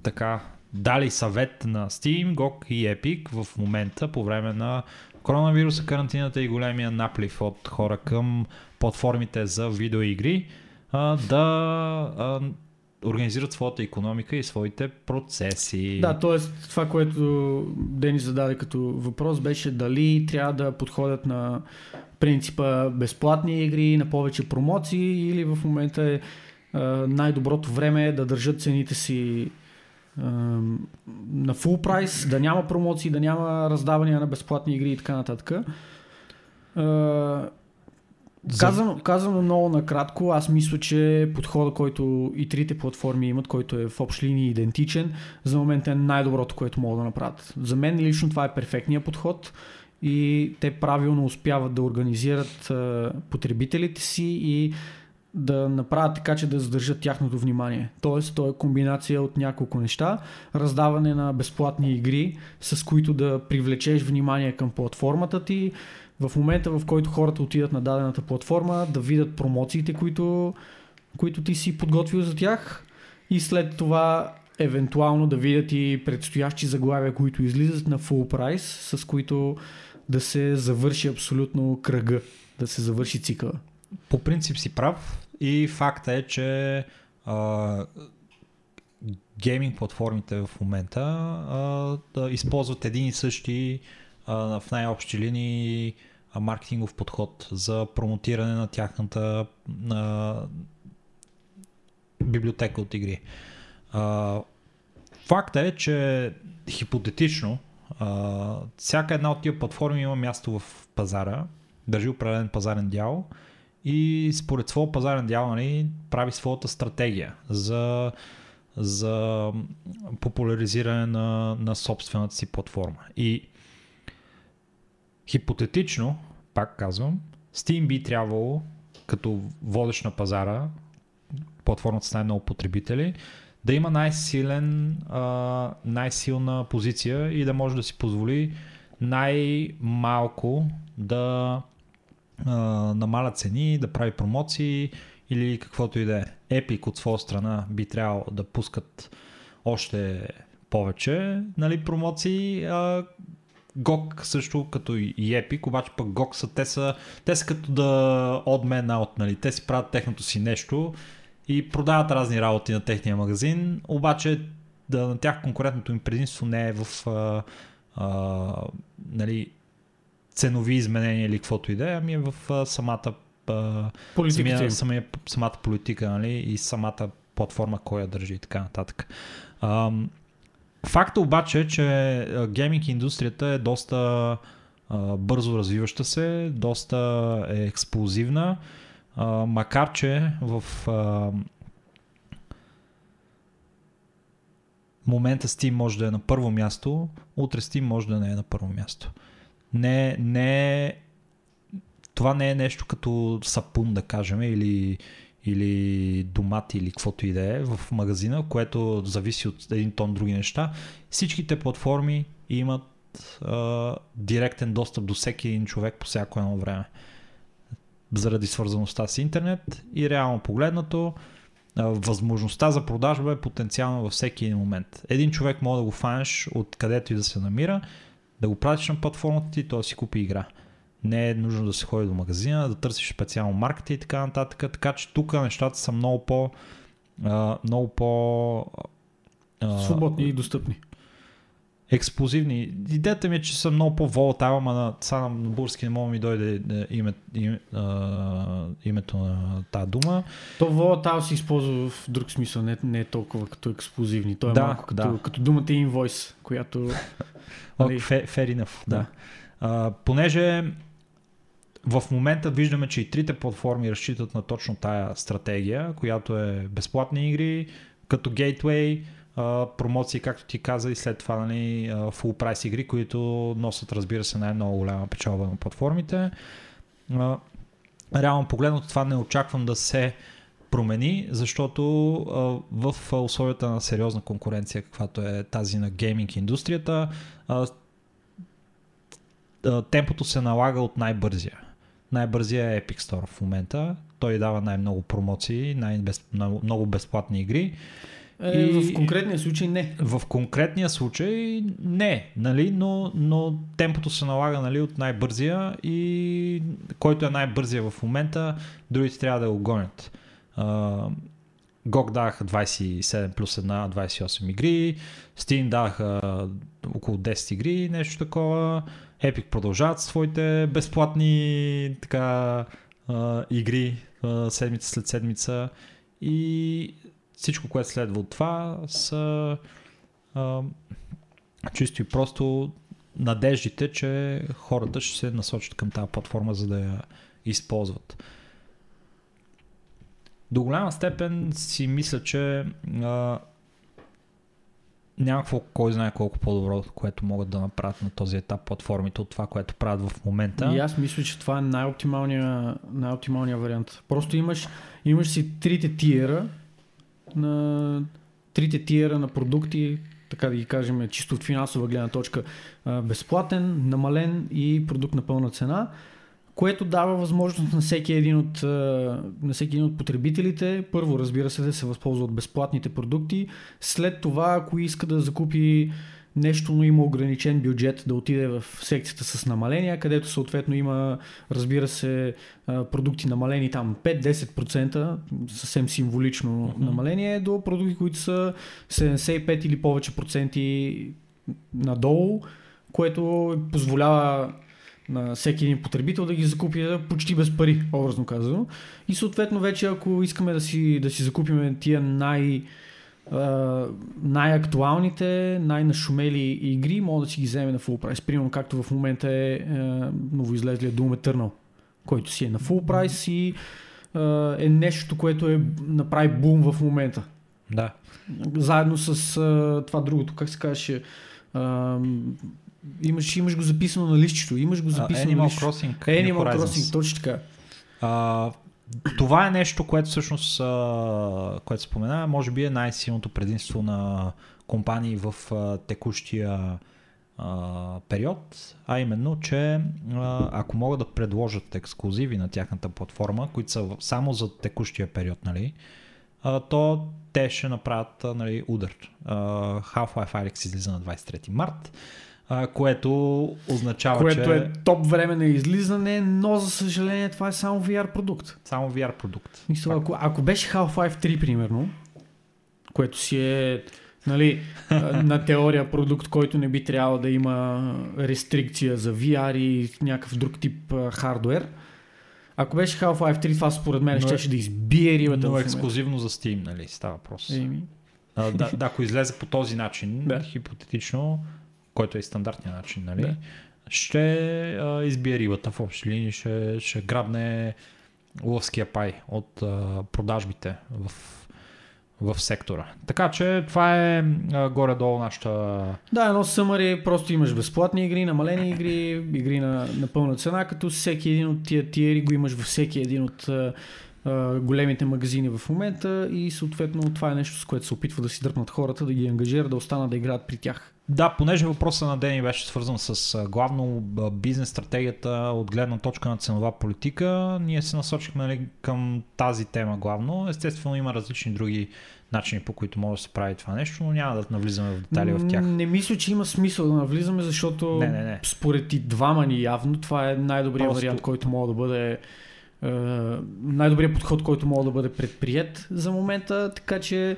така дали съвет на Steam, GOG и Epic в момента по време на коронавируса, карантината и големия наплив от хора към платформите за видеоигри а, да а, организират своята економика и своите процеси. Да, т.е. това, което Дени зададе като въпрос беше дали трябва да подходят на принципа безплатни игри, на повече промоции или в момента е най-доброто време е да държат цените си на full прайс, да няма промоции, да няма раздавания на безплатни игри и така нататък. А, Казано, казано много накратко, аз мисля, че подхода, който и трите платформи имат, който е в общи линии идентичен, за момента е най-доброто, което могат да направят. За мен лично това е перфектният подход и те правилно успяват да организират потребителите си и да направят така, че да задържат тяхното внимание. Тоест, то е комбинация от няколко неща. Раздаване на безплатни игри, с които да привлечеш внимание към платформата ти, в момента в който хората отидат на дадената платформа, да видят промоциите, които, които ти си подготвил за тях и след това евентуално да видят и предстоящи заглавия, които излизат на full прайс, с които да се завърши абсолютно кръга, да се завърши цикъла. По принцип си прав и факта е, че а, гейминг платформите в момента а, да използват един и същи а, в най-общи линии а, маркетингов подход за промотиране на тяхната а, библиотека от игри. А, факта е, че хипотетично а, всяка една от тия платформи има място в пазара, държи определен пазарен дял и според своя пазарен дял нали, прави своята стратегия за, за популяризиране на, на собствената си платформа. И хипотетично, пак казвам, Steam би трябвало като водещ на пазара, платформата с най-много потребители, да има най-силен, а, най-силна позиция и да може да си позволи най-малко да намаля цени, да прави промоции или каквото и да е. Epic от своя страна би трябвало да пускат още повече нали, промоции. А, GOG също като и Epic, обаче пък GOG са, те са, те са като да odd man out, нали? те си правят техното си нещо и продават разни работи на техния магазин, обаче да на тях конкурентното им предимство не е в а, а, нали, ценови изменения или каквото и да е, ами е в а, самата а, самия, самия, самата политика нали, и самата платформа, кой я държи и така нататък. А, Факта обаче е, че гейминг индустрията е доста а, бързо развиваща се, доста е експлозивна, а, макар че в а, момента Steam може да е на първо място, утре Steam може да не е на първо място. Не, не, това не е нещо като сапун, да кажем, или или домати или каквото и да е в магазина, което зависи от един тон други неща. Всичките платформи имат а, директен достъп до всеки един човек по всяко едно време. Заради свързаността с интернет и реално погледнато, а, възможността за продажба е потенциална във всеки един момент. Един човек може да го фанеш от където и да се намира, да го пратиш на платформата ти той си купи игра не е нужно да се ходи до магазина, да търсиш специално марката и така нататък. Така че тук нещата са много по... А, много по... А, Свободни и достъпни. Експлозивни. Идеята ми е, че съм много по-волатал, ама на, сега на български не мога ми дойде име, име, а, името на тази дума. То волатал се използва в друг смисъл, не, не е толкова като експлозивни. То е да, малко като, да. като думата invoice, която... Okay, fair, fair enough, да. да. А, понеже в момента виждаме, че и трите платформи разчитат на точно тая стратегия, която е безплатни игри, като гейтвей, промоции, както ти каза, и след това нали, full price игри, които носят, разбира се, най-много голяма печалба на платформите. Реално погледнато това не очаквам да се промени, защото в условията на сериозна конкуренция, каквато е тази на гейминг индустрията, темпото се налага от най-бързия. Най-бързия е Epic Store в момента. Той дава най-много промоции, най-без, много безплатни игри. Е, и в конкретния случай не. В конкретния случай не, нали? но, но темпото се налага нали, от най-бързия и който е най-бързия в момента, другите трябва да го гонят. GOG даха 27 плюс 1, 28 игри, Steam даха около 10 игри, нещо такова. Epic продължават своите безплатни така, игри седмица след седмица и всичко, което следва от това са а, чисто и просто надеждите, че хората ще се насочат към тази платформа, за да я използват. До голяма степен си мисля, че а, някакво кой знае колко по-добро, което могат да направят на този етап платформите от това, което правят в момента. И аз мисля, че това е най-оптималният, най-оптималният вариант. Просто имаш, имаш си трите тиера на трите тиера на продукти, така да ги кажем, чисто от финансова гледна точка, безплатен, намален и продукт на пълна цена което дава възможност на всеки един от, на всеки един от потребителите, първо разбира се да се възползва от безплатните продукти, след това ако иска да закупи нещо, но има ограничен бюджет да отиде в секцията с намаления, където съответно има, разбира се, продукти намалени там 5-10%, съвсем символично mm-hmm. намаление, до продукти, които са 75 или повече проценти надолу, което позволява на всеки един потребител да ги закупи почти без пари, образно казано. И съответно вече ако искаме да си, да си закупим тия най- най-актуалните, най-нашумели игри, може да си ги вземе на full price. Примерно както в момента е, е новоизлезлия Doom Eternal, който си е на full price и е нещо, което е направи бум в момента. Да. Заедно с това другото, как се казваше, Имаш, имаш го записано на листчето. Имаш го записано uh, Animal на Crossing. Animal Crossing, точно така. Uh, това е нещо, което всъщност, uh, което спомена, може би е най-силното предимство на компании в uh, текущия uh, период, а именно, че uh, ако могат да предложат ексклюзиви на тяхната платформа, които са само за текущия период, нали, uh, то те ще направят нали, удар. Uh, Half-Life Alyx излиза на 23 март а, което означава, което че... е топ време на излизане, но за съжаление това е само VR продукт. Само VR продукт. Мисля, ако, ако беше Half-Life 3, примерно, което си е нали, на теория продукт, който не би трябвало да има рестрикция за VR и някакъв друг тип хардвер, ако беше Half-Life 3, това според мен ще, ще да избие рибата. Но ексклюзивно за Steam, нали, става въпрос. Еми. А, да, да, ако излезе по този начин, Да. хипотетично, който е стандартният начин, нали? Да. Ще а, избие рибата в общи линии, ще, ще грабне лъвския пай от а, продажбите в, в сектора. Така че това е а, горе-долу нашата... Да, едно съмари, просто имаш безплатни игри, намалени игри, игри на, на пълна цена, като всеки един от тия тиери го имаш във всеки един от а, големите магазини в момента и съответно това е нещо, с което се опитва да си дръпнат хората, да ги ангажира, да останат да играят при тях. Да, понеже въпросът на Дени беше свързан с главно бизнес стратегията от гледна точка на ценова политика, ние се насочихме нали, към тази тема главно. Естествено има различни други начини по които може да се прави това нещо, но няма да навлизаме в детали в тях. Не мисля, че има смисъл да навлизаме, защото Не, не, не. според и двама ни явно това е най-добрият Просто- вариант, който мога да бъде най-добрият подход, който мога да бъде предприят за момента, така че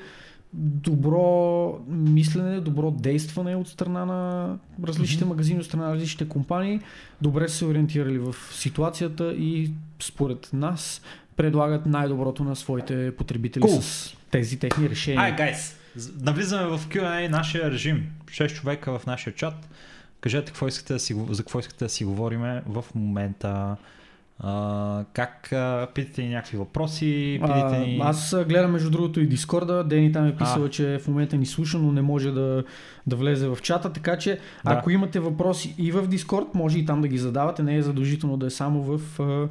добро мислене, добро действане от страна на различните Мгм. магазини, от страна на различните компании, добре са се ориентирали в ситуацията и според нас предлагат най-доброто на своите потребители Cool. с тези техни решения. Ай, гайс, навлизаме в Q&A нашия режим. 6 човека в нашия чат. Кажете какво искате да си, за какво искате да си говориме в момента. А, как а, питате ни някакви въпроси, питате ни... А, аз гледам между другото и Дискорда. Дени там е писала, А. че в момента ни слуша, но не може да, да влезе в чата. Така че, Да. ако имате въпроси и в Дискорд, може и там да ги задавате. Не е задължително да е само в а,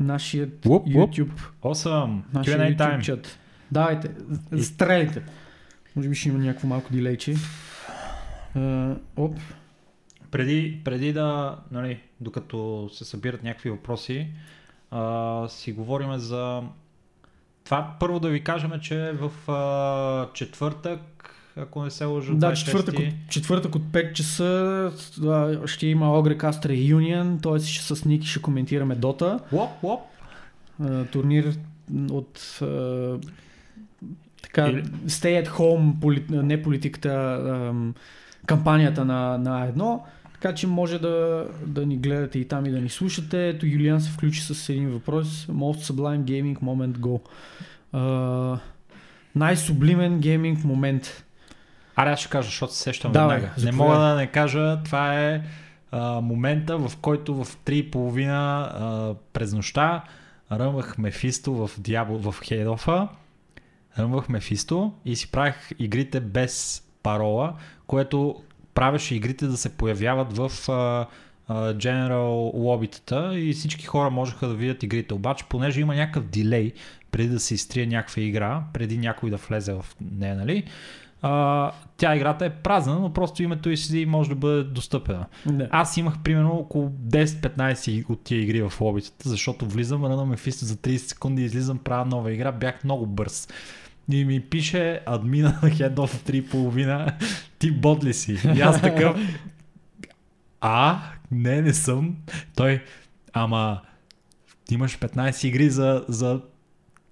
нашия Уп, уп. YouTube, Awesome! нашия Q&A YouTube time. чат. Давайте, стреляйте. Може би ще има някакво малко дилейче. А, оп. Преди, преди да, нали, докато се събират някакви въпроси, а, си говорим за това. Първо да ви кажем, че в а, четвъртък, ако не се лъжа, Да, 26-ти, четвъртък от, четвъртък от 5 часа а, ще има Ogrecast Reunion, т.е. ще с Ники ще коментираме Дота. Лоп, лоп. а, турнир от а, така, Или- Stay at Home, поли, не политиката, ам, кампанията на, на едно. Така че може да, да ни гледате и там и да ни слушате. Ето Юлиан се включи с един въпрос. Most Sublime Gaming Moment Go. А, най-сублимен гейминг момент. Аре, аз ще кажа, защото се сещам Давай, веднага. Не заповядай. мога да не кажа, това е а, момента, в който в 3.30 а, през нощта ръмвах Мефисто в, Диабо, в Хейдофа, ръмвах Мефисто и си правих игрите без парола, което правеше игрите да се появяват в а, а, General лобитата и всички хора можеха да видят игрите. Обаче, понеже има някакъв дилей преди да се изтрие някаква игра, преди някой да влезе в нея, нали? А, тя играта е празна, но просто името и си може да бъде достъпена. Да. Аз имах примерно около 10-15 от тия игри в лобитата, защото влизам, ръна ме фиста за 30 секунди, излизам, правя нова игра, бях много бърз. И ми пише админа на Head of 3.5, ти бот ли си? И аз такъв, а, не, не съм. Той, ама, имаш 15 игри за, за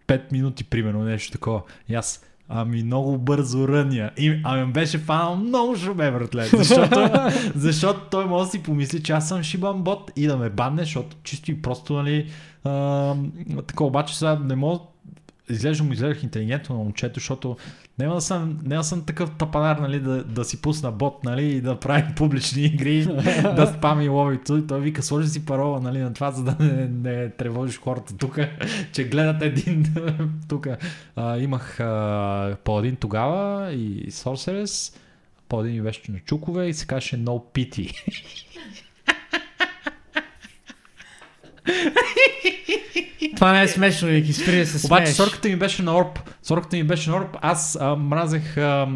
5 минути, примерно, нещо такова. И аз, ами много бързо ръня. И, ами беше фанал много шуме, братле. Защото, <laughs> защото той може да си помисли, че аз съм шибан бот и да ме банне, защото чисто и просто, нали, а, така, обаче сега не мога изглеждам, изглеждах интелигентно на момчето, защото няма да съм, няма съм такъв тапанар, нали, да, да си пусна бот, нали, и да правим публични игри, да спами ловито. И той вика, сложи си парола, нали, на това, за да не, не тревожиш хората тук, <laughs> че гледат един <laughs> тук. имах а, по-един тогава и Sorceress, по-един и беше на чукове и се каже No Pity. <laughs> Това не е смешно, Ники, спри да се Обаче смееш. сорката ми беше на Орб. Сорката ми беше на Орб. Аз а, мразех а,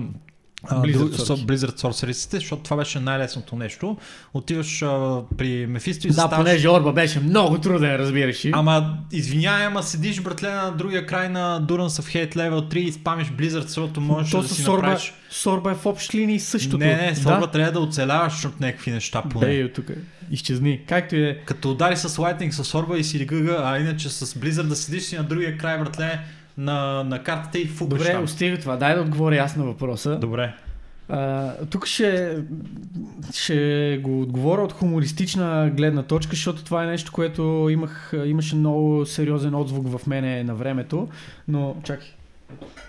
Blizzard Sorcery. Blizzard защото това беше най-лесното нещо. Отиваш а, при Мефисто и Да, заставаш... понеже Орба беше много труден, разбираш ли. Ама, извинявай, ама седиш, братле, на другия край на Durance of Hate Level 3 и спамиш Blizzard, защото можеш То да си Сорба, направиш... Сорба е в общи линии същото. Не, не, Сорба да? трябва да оцеляваш от някакви неща поне. Бей от тук. Изчезни. Както и е. Като удари с Lightning с Сорба и си гъга, а иначе с Blizzard да седиш си на другия край, братле, на, на картата и фукаш Добре, там. остига това. Дай да отговоря аз на въпроса. Добре. А, тук ще, ще го отговоря от хумористична гледна точка, защото това е нещо, което имах, имаше много сериозен отзвук в мене на времето. Но, чакай,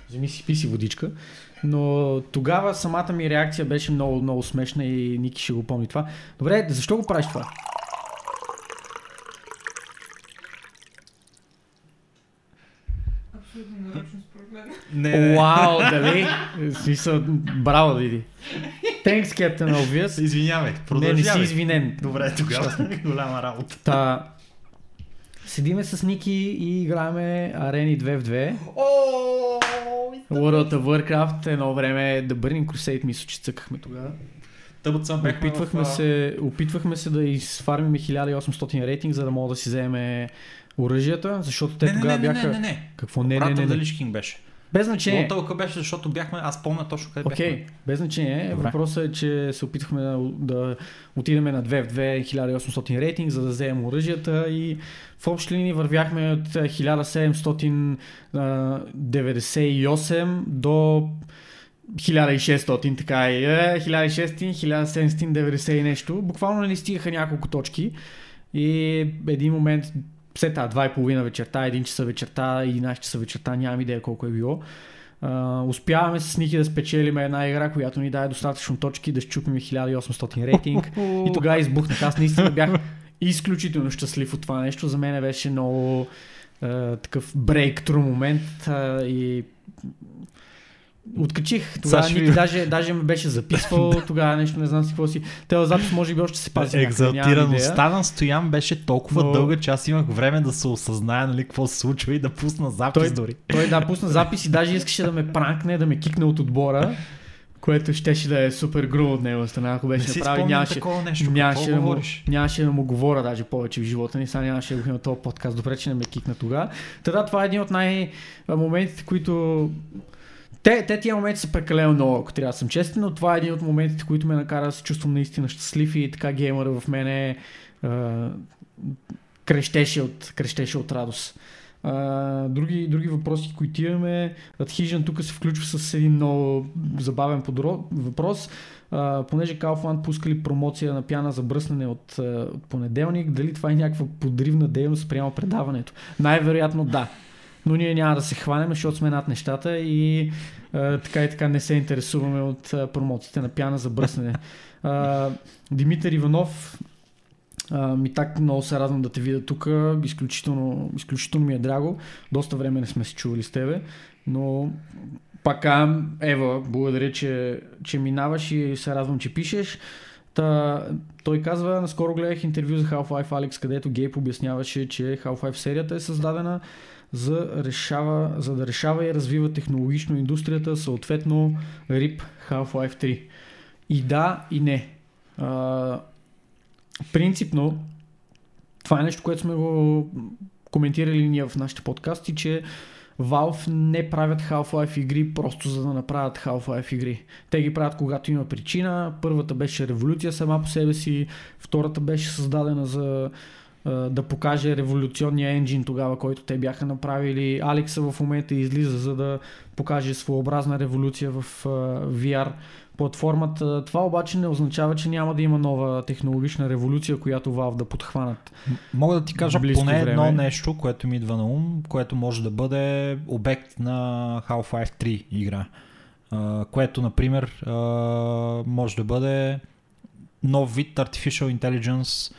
вземи си, пи си водичка. Но тогава самата ми реакция беше много, много смешна и Ники ще го помни това. Добре, защо го правиш това? Абсолютно нарочно според мен. Не. Вау, дали? Смисъл, браво, Диди. Thanks, Captain Obvious. Извинявай, Не, не си продължавай. извинен. Добре, тогава <laughs> голяма работа. Та, седиме с Ники и играеме арени 2 в 2. World of Warcraft едно време The Burning Crusade мисля, че цъкахме тогава. Тъбът съм бяхме Опитвахме в, а, се, опитвахме се да изфармиме 1800 рейтинг, за да мога да си вземе оръжията, защото те Не, не, тогава не, не, бяха... не, не, не. Какво не, не, Врата не, не. Лиш Кинг беше. Без Не. значение. Толкова беше, защото бяхме, аз помня точно къде Окей, бяхме. без значение. Добре. Въпросът е, че се опитахме да, да отидем на 2 в 2 1800 рейтинг, за да вземем оръжията и в общи линии вървяхме от а, 1798 до 1600, така и е, 1600, 1790 и нещо. Буквално не стигаха няколко точки и един момент след тази 2,5 вечерта, 1 часа вечерта, 11 часа вечерта, нямам идея колко е било. Uh, успяваме с Ники да спечелим една игра, която ни даде достатъчно точки да щупим 1800 рейтинг. и тогава избухнах. Аз наистина бях изключително щастлив от това нещо. За мен беше много uh, такъв breakthrough момент uh, и Откачих. Тогава Ники даже, даже ме беше записвал, <laughs> тогава нещо не знам си какво си. Тези запис може би още се пази. Екзалтираността на Стоян беше толкова Но- дълга, че аз имах време да се осъзная нали, какво се случва и да пусна запис Той- дори. Той да пусна запис и даже искаше да ме пранкне, да ме кикне от отбора, което щеше да е супер грубо от него страна, ако беше направил. Нямаше, нещо. нямаше, да му, нямаше да му говоря даже повече в живота ни, сега нямаше да го има този подкаст. Добре, че не ме кикна тогава. Тогава това е един от най-моментите, които те, те тия моменти са прекалено много, ако трябва да съм честен, но това е един от моментите, които ме накара да се чувствам наистина щастлив и така геймъра в мене е, крещеше, от, крещеше от радост. А, други, други въпроси, които имаме. Adhesion тук се включва с един много забавен подро... въпрос. А, понеже Kaufland пускали промоция на пяна за бръснане от, от понеделник, дали това е някаква подривна дейност спрямо предаването? Най-вероятно да. Но ние няма да се хванем, защото сме над нещата и а, така и така не се интересуваме от а, промоциите на пяна за бръснене. А, Димитър Иванов, а, ми так много се радвам да те видя тук. Изключително, изключително ми е драго. Доста време не сме се чували с тебе, но пак Ева, благодаря, че, че минаваш и се радвам, че пишеш. Та, той казва, наскоро гледах интервю за Half-Life Alex, където Гейб обясняваше, че Half-Life серията е създадена за, решава, за да решава и развива технологично индустрията, съответно RIP Half-Life 3. И да, и не. А, принципно, това е нещо, което сме го коментирали ние в нашите подкасти, че Valve не правят Half-Life игри просто за да направят Half-Life игри. Те ги правят когато има причина. Първата беше революция сама по себе си, втората беше създадена за да покаже революционния енджин тогава, който те бяха направили. Алекса в момента излиза за да покаже своеобразна революция в VR платформата. Това обаче не означава, че няма да има нова технологична революция, която Valve да подхванат. Мога да ти кажа поне време. едно нещо, което ми идва на ум, което може да бъде обект на Half-Life 3 игра. Uh, което, например, uh, може да бъде нов вид Artificial Intelligence uh,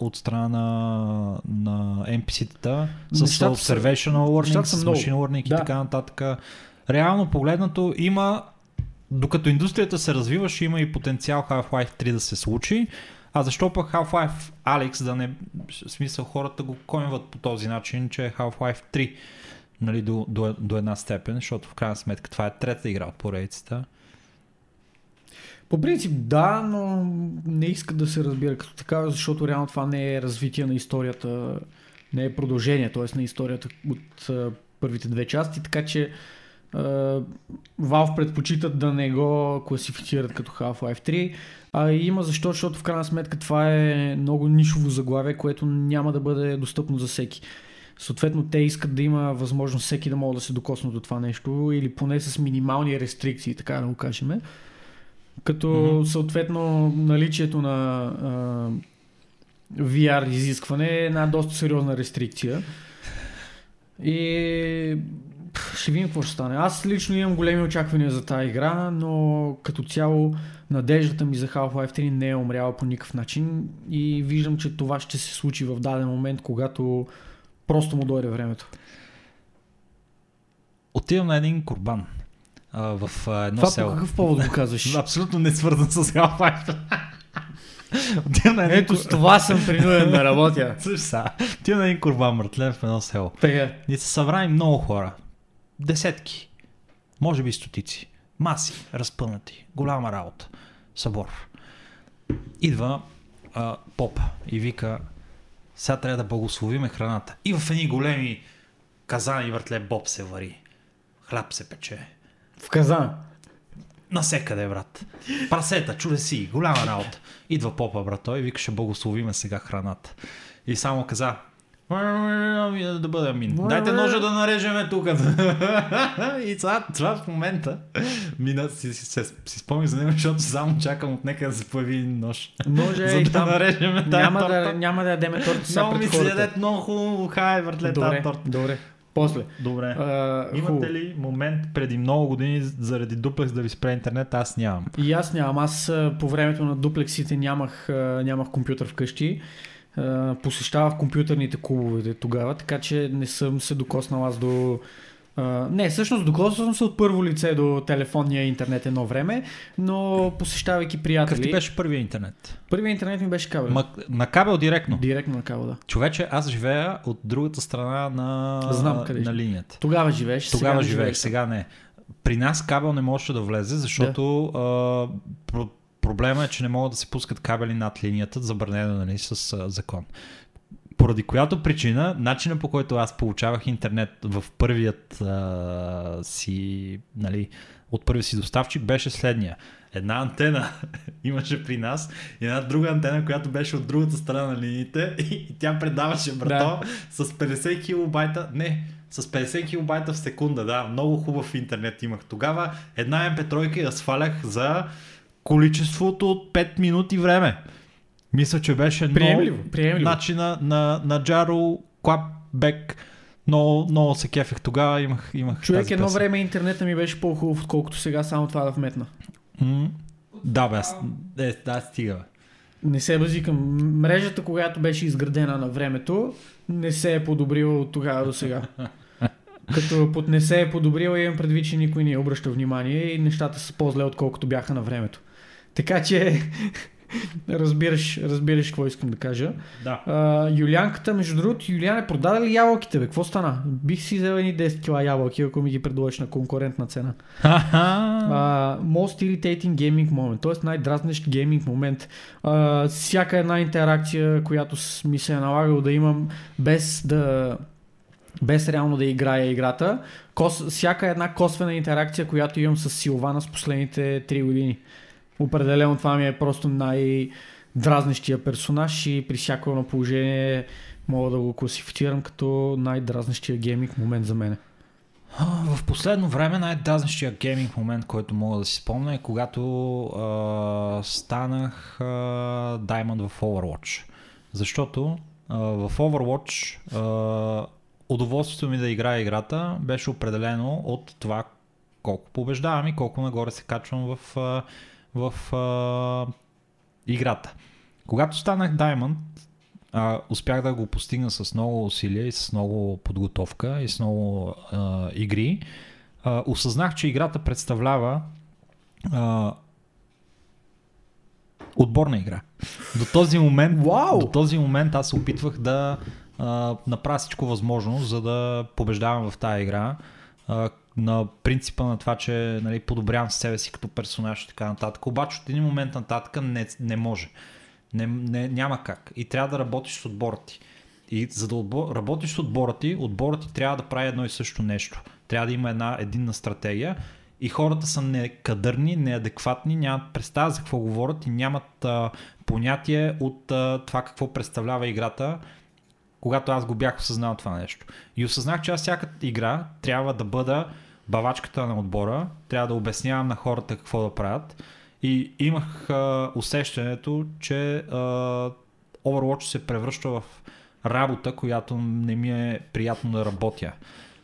от страна на, на NPC-тата с Observational Learning, с Machine Learning да. и така нататък. Реално погледнато има докато индустрията се развива, ще има и потенциал Half-Life 3 да се случи. А защо пък Half-Life Alex да не... В смисъл хората го койнват по този начин, че е Half-Life 3 нали, до, до, до една степен, защото в крайна сметка това е трета игра от поредицата. По принцип да, но не иска да се разбира като такава, защото реално това не е развитие на историята, не е продължение, т.е. на историята от първите две части, така че Valve предпочитат да не го класифицират като Half-Life 3. А има защо, защото в крайна сметка това е много нишово заглавие, което няма да бъде достъпно за всеки. Съответно, те искат да има възможност всеки да може да се докосне до това нещо или поне с минимални рестрикции, така да го кажем. Като mm-hmm. съответно наличието на а, VR изискване е една доста сериозна рестрикция. И ще видим какво ще стане. Аз лично имам големи очаквания за тази игра, но като цяло надеждата ми за Half-Life 3 не е умряла по никакъв начин и виждам, че това ще се случи в даден момент, когато просто му дойде времето. Отивам на един курбан а, в а, едно това село. по какъв повод го казваш? <laughs> Абсолютно не свързан с Half-Life. на един... Ето с това съм принуден да работя. <laughs> Отивам на един курбан, братле, в едно село. Тега. И се събрани много хора десетки, може би стотици, маси разпънати, голяма работа, събор. Идва а, поп и вика, сега трябва да благословиме храната. И в едни големи казани въртле боб се вари. Хляб се пече. В казан? Насекъде, брат. Прасета, чудеси, голяма работа. Идва попа, брат, той и вика, ще благословиме сега храната. И само каза, да бъде амин. Дайте ножа да нарежеме тук. <laughs> и това, това в момента мина, си, си, си, си спомни за него, защото само чакам от нека да се появи нож. Може <laughs> за и да там. нарежеме няма. Да, няма да ядеме торта сега Много ми се ядет много хубаво, хай, въртле тази торта. Добре, после. Добре. А, Имате ли момент преди много години заради дуплекс да ви спре интернет? Аз нямам. И аз нямам. Аз по времето на дуплексите нямах, нямах компютър вкъщи посещавах компютърните клубове тогава, така че не съм се докоснал аз до... Uh, не, всъщност докоснал съм се от първо лице до телефонния интернет едно време, но посещавайки приятели... Какъв ти беше първия интернет? Първият интернет ми беше кабел. Ма, на кабел директно? Директно на кабел, да. Човече, аз живея от другата страна на, Знам къде на линията. Тогава живееш, Тогава сега живеех, сега не. При нас кабел не можеше да влезе, защото да. Проблема е, че не могат да се пускат кабели над линията, забранено нали, с а, закон. Поради която причина, начина по който аз получавах интернет в първият а, си, нали, от първия си доставчик беше следния. Една антена <laughs> имаше при нас и една друга антена, която беше от другата страна на линиите и, <laughs> и тя предаваше брато да. с 50 килобайта, не, с 50 килобайта в секунда, да, много хубав интернет имах. Тогава една MP3 я свалях за количеството от 5 минути време. Мисля, че беше приемливо, много приемливо. начина на, на Jaro Clapback много, много се кефех тогава, имах, имах Човек, тази едно песен. време интернета ми беше по-хубав, отколкото сега само това да вметна. М, Да, бе, е, да, стига, бе. Не се базикам. Мрежата, когато беше изградена на времето, не се е подобрила от тогава до сега. <laughs> Като под не се е подобрила, имам предвид, че никой не обръща внимание и нещата са по-зле, отколкото бяха на времето. Така че, разбираш, разбираш какво искам да кажа. Да. А, Юлианката, между другото, Юлиан е продаде ли ябълките, бе? Какво стана? Бих си взел едни 10 кила ябълки, ако ми ги предложиш на конкурентна цена. А, most irritating gaming moment, т.е. най-дразнещ гейминг момент. А, всяка една интеракция, която ми се е налагало да имам без да без реално да играя играта. Кос, всяка една косвена интеракция, която имам с Силвана с последните 3 години. Определено това ми е просто най-дразнещия персонаж и при всяко едно положение мога да го класифицирам като най-дразнещия гейминг момент за мен. В последно време най-дазнещия гейминг момент, който мога да си спомня е когато а, станах а, Diamond в Overwatch. Защото а, в Overwatch а, удоволствието ми да играя играта беше определено от това колко побеждавам и колко нагоре се качвам в, а, в а, играта. Когато станах Diamond, а, успях да го постигна с много усилия и с много подготовка и с много а, игри. А, осъзнах, че играта представлява а, отборна игра. До този момент, Вау! до този момент аз се опитвах да а, направя всичко възможно, за да побеждавам в тази игра. А, на принципа на това, че нали, подобрявам себе си като персонаж и така нататък. Обаче от един момент нататък не, не може. Не, не, няма как. И трябва да работиш с отбора ти. И за да отбор, работиш с отбора ти, отборът ти трябва да прави едно и също нещо. Трябва да има една единна стратегия и хората са некадърни, неадекватни, нямат представа за какво говорят и нямат а, понятие от а, това какво представлява играта, когато аз го бях осъзнал това нещо. И осъзнах, че аз всяка игра трябва да бъда бавачката на отбора, трябва да обяснявам на хората какво да правят. И имах а, усещането, че а, Overwatch се превръща в работа, която не ми е приятно да работя.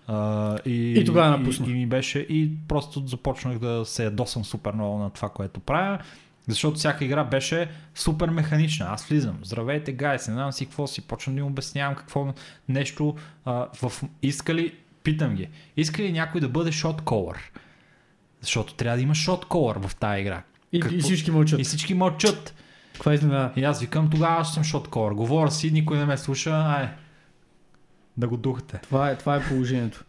А, и, И тогава напусна. И, и ми беше, и просто започнах да се ядосам супер много на това, което правя. Защото всяка игра беше супер механична. Аз влизам, здравейте, гайс, не знам си какво си, почвам да им обяснявам какво нещо. А, в, иска ли, питам ги, иска ли някой да бъде шот колър? Защото трябва да има шот колър в тази игра. И, Какво- и всички мълчат. И всички мълчат. Каква изненада? И аз викам, тогава аз съм шот колър. Говоря си, никой не ме слуша, ай, да го духате. Това е, това е положението.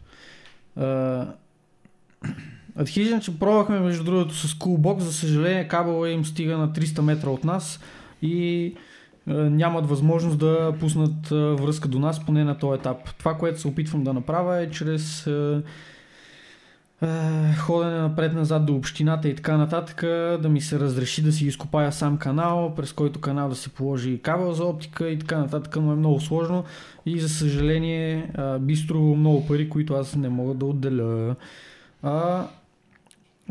Uh, Adhesion, че пробвахме между другото с Coolbox, за съжаление кабела им стига на 300 метра от нас и нямат възможност да пуснат а, връзка до нас, поне на този етап. Това, което се опитвам да направя е чрез а, ходене напред-назад до общината и така нататък, да ми се разреши да си изкопая сам канал, през който канал да се положи кабел за оптика и така нататък, но е много сложно и за съжаление би струвало много пари, които аз не мога да отделя.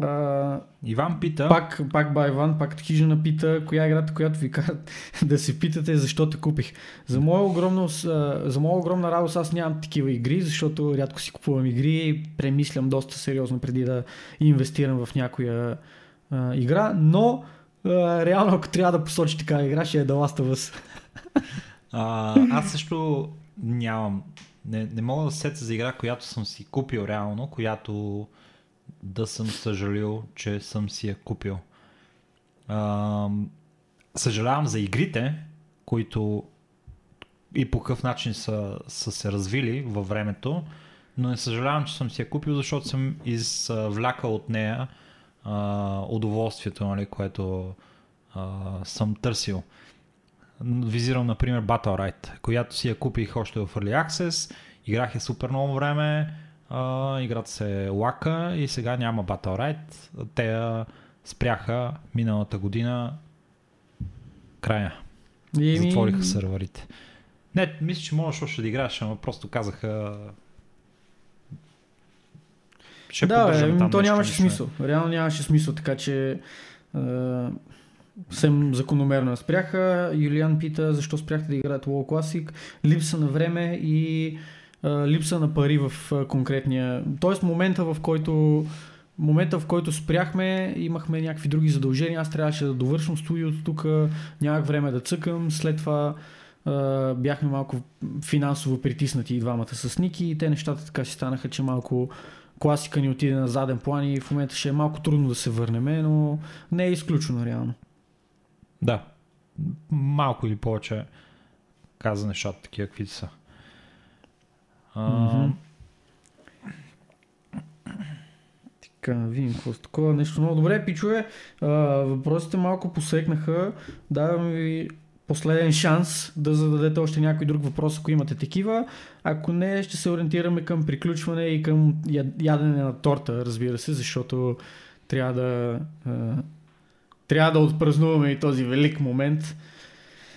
А, Иван пита, пак, пак ба Иван, пак хижина пита, коя е играта, която ви карат <laughs> да се питате защо те купих. За моя, огромно, за моя огромна радост аз нямам такива игри, защото рядко си купувам игри и премислям доста сериозно преди да инвестирам в някоя а, игра, но а, реално ако трябва да посочи такава игра, ще е The Last of Us. <laughs> а, аз също нямам, не, не мога да се сетя за игра, която съм си купил реално, която да съм съжалил, че съм си я купил. А, съжалявам за игрите, които и по какъв начин са, са се развили във времето, но не съжалявам, че съм си я купил, защото съм извлякал от нея а, удоволствието, нали, което а, съм търсил. Визирам, например, Battle Ride, която си я купих още в Early Access, играх я супер много време, а, играта се лака и сега няма Battle Ride. Те я спряха миналата година края. И Затвориха сървърите. Не, мисля, че можеш още да играеш, ама просто казаха... Ще да, бе, там то нямаше смисъл. Реално нямаше смисъл, така че е, съвсем закономерно спряха. Юлиан пита защо спряхте да играете WoW Classic. Липса на време и липса на пари в конкретния. Тоест момента в който момента в който спряхме, имахме някакви други задължения. Аз трябваше да довършвам студиото тук, нямах време да цъкам. След това а, бяхме малко финансово притиснати и двамата с Ники и те нещата така си станаха, че малко класика ни отиде на заден план и в момента ще е малко трудно да се върнем, но не е изключено реално. Да. Малко или повече каза нещата такива, каквито са. А. Така, видим какво е такова. Нещо много добре, пичове. А, въпросите малко посекнаха. Давам ви последен шанс да зададете още някой друг въпрос, ако имате такива. Ако не, ще се ориентираме към приключване и към ядене на торта, разбира се, защото трябва да, а, трябва да отпразнуваме и този велик момент.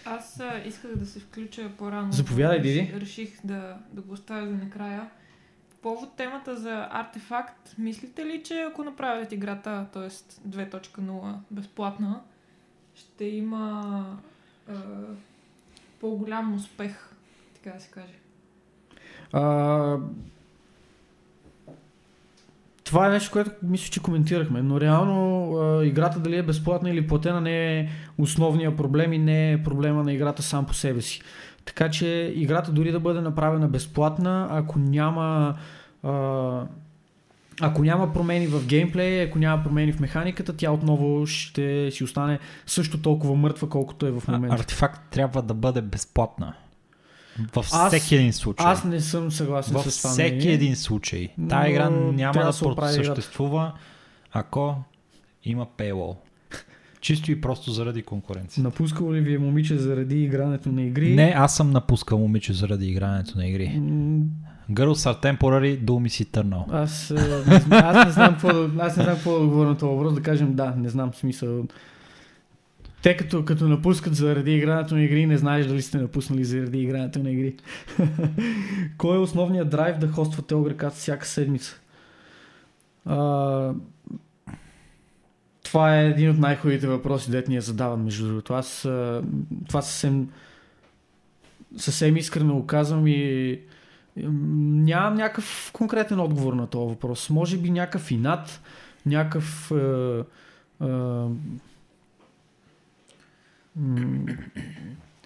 Аз а, исках да се включа по-рано. Заповядай, Диди. Реших да, да го оставя за накрая. По повод темата за артефакт, мислите ли, че ако направят играта, т.е. 2.0 безплатна, ще има а, по-голям успех, така да се каже? А, това е нещо, което мисля, че коментирахме, но реално а, играта дали е безплатна или платена не е основния проблем и не е проблема на играта сам по себе си. Така че играта дори да бъде направена безплатна, ако няма а, ако няма промени в геймплей, ако няма промени в механиката, тя отново ще си остане също толкова мъртва, колкото е в момента. артефакт трябва да бъде безплатна. В Аз- всеки един случай. Аз не съм съгласен Във с това. всеки мнение. един случай. Тая игра няма да да играта. съществува, ако има paywall. Чисто и просто заради конкуренция. Напускало ли ви е момиче заради игрането на игри? Не, аз съм напускал момиче заради игрането на игри. М, Girls are temporary, do me си търнал. Аз, е, не, зна- аз не знам какво аз не знам какво да говоря на този въпрос, да кажем да, не знам смисъл. Те като, като напускат заради игрането на игри, не знаеш дали сте напуснали заради игрането на игри. <laughs> Кой е основният драйв да хоствате Огрекат всяка седмица? А, това е един от най-хубавите въпроси, дет ни я задавам, между другото. Аз това съвсем, съвсем искрено го казвам и нямам някакъв конкретен отговор на този въпрос. Може би някакъв инат, някакъв е, е,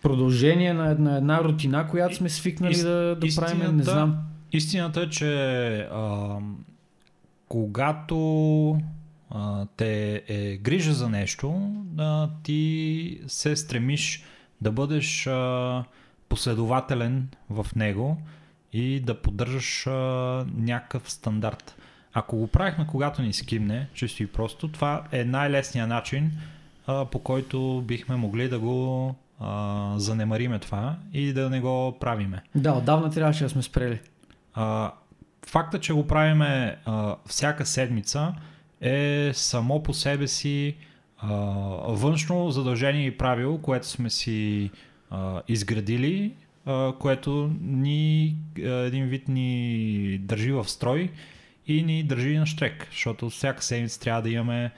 продължение на една, една рутина, която сме свикнали Ис- да, да правим, не истината- знам. Истината е, че а, когато а, те е грижа за нещо, а, ти се стремиш да бъдеш а, последователен в него и да поддържаш а, някакъв стандарт. Ако го правихме когато ни скимне, чисто и просто, това е най-лесният начин, а, по който бихме могли да го а, занемариме това и да не го правиме. Да, отдавна трябваше да сме спрели. А, факта, че го правиме а, всяка седмица е само по себе си а, външно задължение и правило, което сме си а, изградили, а, което ни а, един вид ни държи в строй и ни държи на штрек, защото всяка седмица трябва да имаме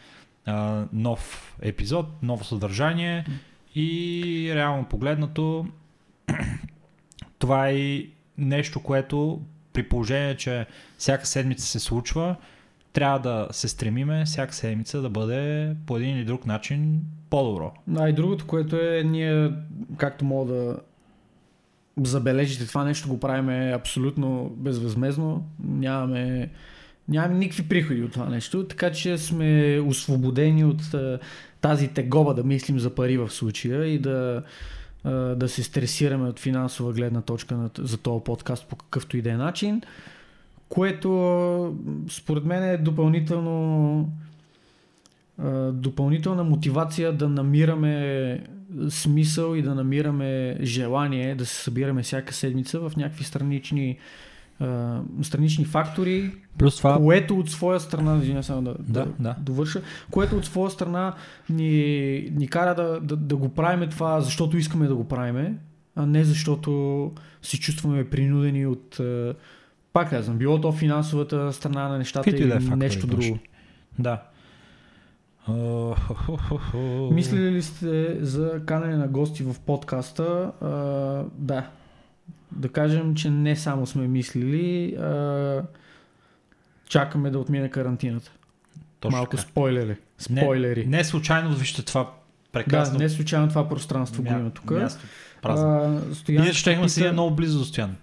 а, нов епизод, ново съдържание и реално погледнато <clears throat> това е нещо, което при положение, че всяка седмица се случва, трябва да се стремиме всяка седмица да бъде по един или друг начин по-добро. А и другото, което е, ние, както мога да забележите, това нещо го правиме абсолютно безвъзмезно. Нямаме, нямаме никакви приходи от това нещо, така че сме освободени от тази тегоба да мислим за пари в случая и да, да се стресираме от финансова гледна точка за този подкаст по какъвто и да е начин, което според мен е допълнително допълнителна мотивация да намираме смисъл и да намираме желание да се събираме всяка седмица в някакви странични, странични фактори, Плюс това, което от своя страна, извиня само да, Да, да. довърша, което от своя страна ни, ни кара да, да, да го правиме това, защото искаме да го правиме, а не защото се чувстваме принудени от, пак казвам, било то финансовата страна на нещата да е или фактори нещо външни. друго. да. А, хо-хо-хо-хо. Мислили ли сте за канене на гости в подкаста? А, да. да кажем, че не само сме мислили, а, чакаме да отмине карантината. Точно Малко така. спойлери. Спойлери. Не, не случайно вижте това да, прекрасно не случайно това пространство го има тук. място. Празно. А, Стоянката Ние ще има си пита- е много близо до Стоян.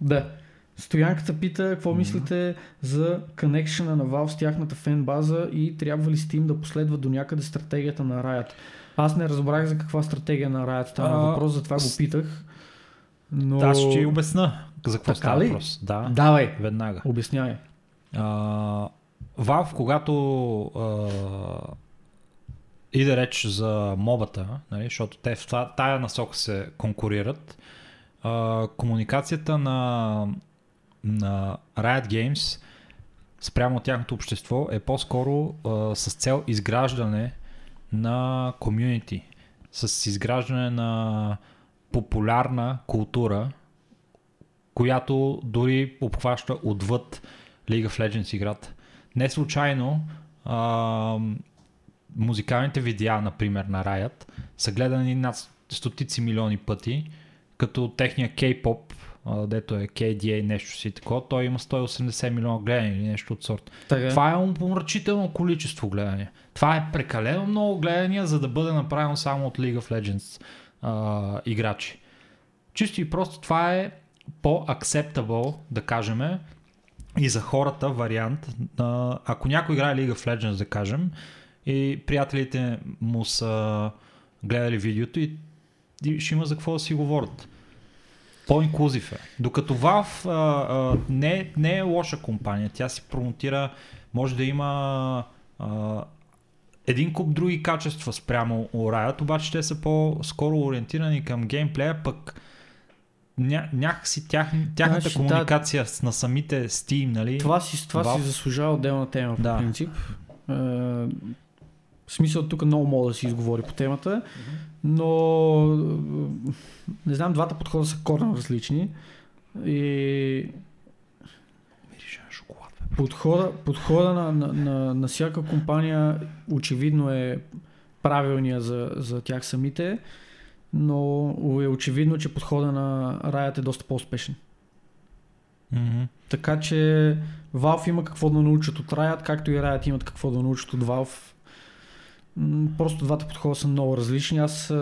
Да. Стоянката пита какво Мгм. мислите за коннекшена на Valve с тяхната фен база и трябва ли Steam да последва до някъде стратегията на Riot. Аз не разбрах за каква стратегия на Riot стана А, въпрос, затова го питах. Но... Аз ще ти обясна за какво Така става ли? въпрос. Да, Давай, веднага. обяснявай. А, Valve, когато а, иде реч за мобата, нали, защото те в тая насока се конкурират, а, комуникацията на, на Riot Games спрямо тяхното общество е по-скоро а, с цел изграждане на комюнити, с изграждане на популярна култура, която дори обхваща отвъд League of Legends играта. Не случайно а, музикалните видеа, например, на Riot са гледани над стотици милиони пъти, като техния а, дето е KDA, нещо си такова, той има 180 милиона гледания или нещо от сорта. Така. Това е умопомрачително количество гледания. Това е прекалено много гледания, за да бъде направено само от League of Legends а, играчи. Чисто и просто това е по-acceptable, да кажем, и за хората вариант. А, ако някой играе League of Legends, да кажем, и приятелите му са гледали видеото и, и ще има за какво да си говорят. По-инклюзив е. Докато Valve а, а, не, не е лоша компания, тя си промотира, може да има а, един куп други качества спрямо Riot, обаче те са по-скоро ориентирани към геймплея, пък ня, някакси тях, тяхната Значи, комуникация с, на самите Steam, нали? Това си, това си Valve. заслужава отделна тема, по Да. принцип. Е, в смисъл, тук много мога да си изговори по темата, но не знам, двата подхода са коренно различни. И подхода, подхода на, на, на, на всяка компания очевидно е правилния за, за тях самите, но е очевидно, че подхода на Riot е доста по-успешен. Мгм. Така че Valve има какво да научат от Riot, както и Riot имат какво да научат от Valve. Просто двата подхода са много различни. Аз,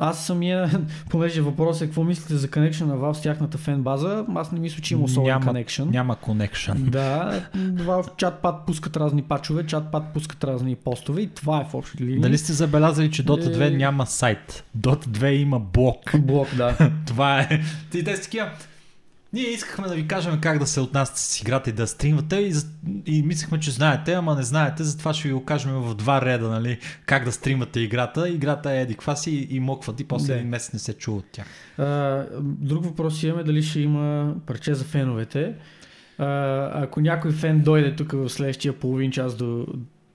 аз самия, <laughs> понеже въпросът е какво мислите за connection на Valve с тяхната фен база, аз не мисля, че има особен Няма- connection. Няма connection. <laughs> Да, в чат-пат пускат разни пачове, чат-пат пускат разни постове и това е в общи линии. Дали сте забелязали, че Dota 2 Е. няма сайт? Dota 2 има блок. Блок, да. <laughs> Това е. И те са такива. Ние искахме да ви кажем как да се отнасяте с играта и да стримвате и, и мислехме, че знаете, ама не знаете, затова ще ви го кажем в два реда, нали, как да стримвате играта. Играта е еди каква си и, и мокват и после един месец не се чува от тях. А, друг въпрос имаме дали ще има парче за феновете. А, ако някой фен дойде тук в следващия половин час до,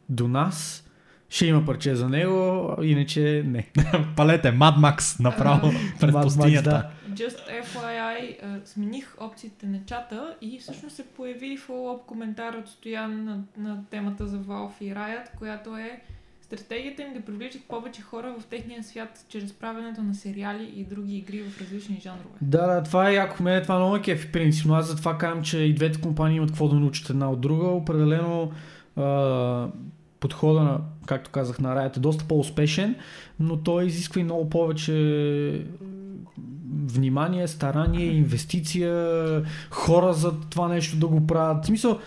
до нас, ще има парче за него, иначе не. <laughs> Палете, Mad Max направо <laughs> пред Mad Max, пустинята. да. Just FYI, а, смених опциите на чата и всъщност се появи фоллоп коментар от Стоян на, на темата за Valve и Riot, която е стратегията им да привличат повече хора в техния свят чрез правенето на сериали и други игри в различни жанрове. Да, да, това е яко. Мен това много е кефи принципно. Аз затова казвам, че и двете компании имат какво да научат една от друга. Определено а, подхода на, както казах, на Riot е доста по-успешен, но той изисква и много повече внимание, старание, инвестиция, хора за това нещо да го правят. В смисъл,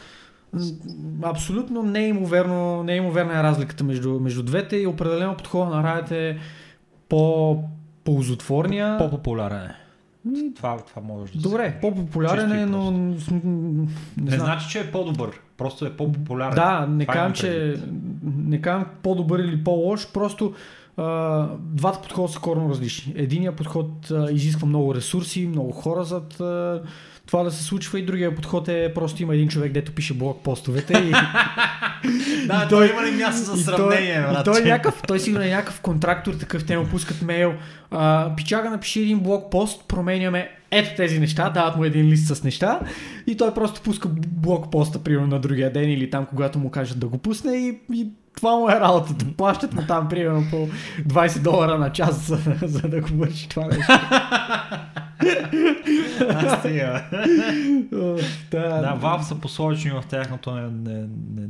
абсолютно неимоверно, неимоверна е разликата между, между двете и определено подхода на Riot е по-ползотворния. По-популярен е. Това, това може да се Добре, каже. по-популярен е, но... Не, Не знам. значи, че е по-добър. Просто е по-популярен. Да, не Това казвам, че... Не казвам по-добър или по-лош, просто а, двата подхода са коренно различни. Единият подход а, изисква много ресурси, много хора зад а, това да се случва и другия подход е просто има един човек, дето пише блог постовете и, <laughs> Да, И той има ли място за сравнение, брат? той, е някакъв, той сигурно е някакъв контрактор, такъв те му пускат мейл. А, пичага напиши един блог пост, променяме ето тези неща, дават му един лист с неща и той просто пуска блог поста примерно на другия ден или там когато му кажат да го пусне и, и Това му е работата. Плащат му там примерно по 20 долара на час, за, за да го върши това нещо. А, стига. О, да, Valve са посочени в тяхното не, не, не,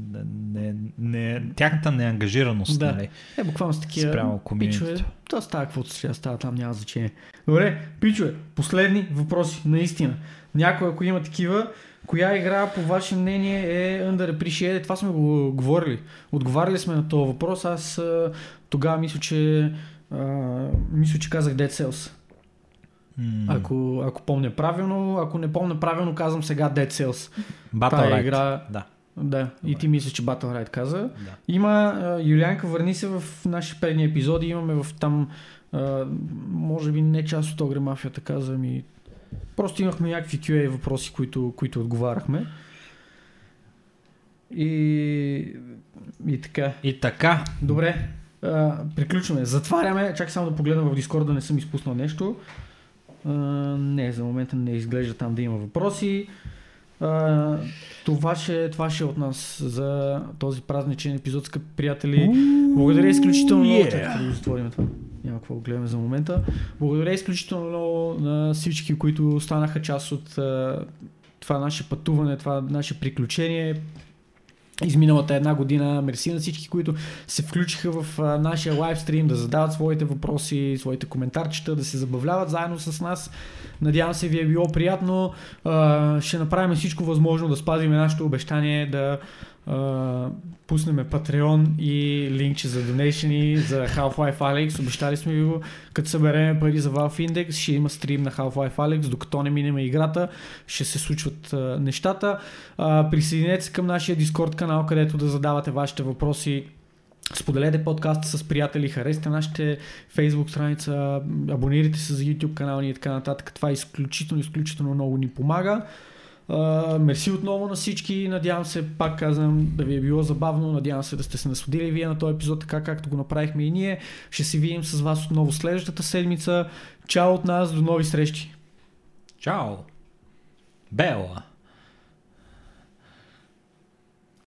не, не, тяхната неангажираност, Да. нали? Е, буквално с такива Спрямо пичове. То става каквото ще става, там няма значение. Добре, пичове, последни въпроси, наистина. Някой, ако има такива, коя игра, по ваше мнение, е underappreciated? Това сме го говорили. Отговаряли сме на този въпрос. Аз тогава мисля, че а, мисля, че казах Dead Cells. М, Ако, ако помня правилно, ако не помня правилно, казвам сега Dead Cells. Battle Тая Right. игра- Да, Да, и ти мисля, че Battle Ride каза. да. Има, Юлианка, върни се в нашите предни епизоди, имаме в там, а, може би не част от Огре Мафията каза ми, просто имахме някакви QA въпроси, които, които отговаряхме. И, и така. И така, Добре, а, приключваме. Затваряме. Чакай само да погледна в Дискорд да не съм изпуснал нещо. А, не, за момента не изглежда там да има въпроси. А, това, ще, това ще е от нас за този празничен епизод, скъпи приятели. Благодаря изключително много. yeah. Чакай да затворим това. Няма какво да гледаме за момента. Благодаря изключително много на всички, които станаха част от това наше пътуване, това наше приключение. Изминалата една година. Мерси на всички, които се включиха в нашия лайвстрим, да задават своите въпроси, своите коментарчета, да се забавляват заедно с нас. Надявам се ви е било приятно. Ще направим всичко възможно да спазим нашето обещание да а, пуснем Patreon и линкче за донейшени за Half-Life Alex. Обещали сме ви го. Като съберем пари за Valve Index, ще има стрим на Half-Life Alex, докато не минем играта, ще се случват а, нещата. А, присъединете се към нашия Discord канал, където да задавате вашите въпроси. Споделете подкаста с приятели, харесайте нашите Facebook страница, абонирайте се за YouTube канал ни и така нататък. Това изключително, изключително много ни помага. Мерси отново на всички. Надявам се, пак казвам, да ви е било забавно. Надявам се да сте се насладили вие на този епизод, така както го направихме и ние. Ще се видим с вас отново следващата седмица. Чао от нас, до нови срещи! чао! Бела!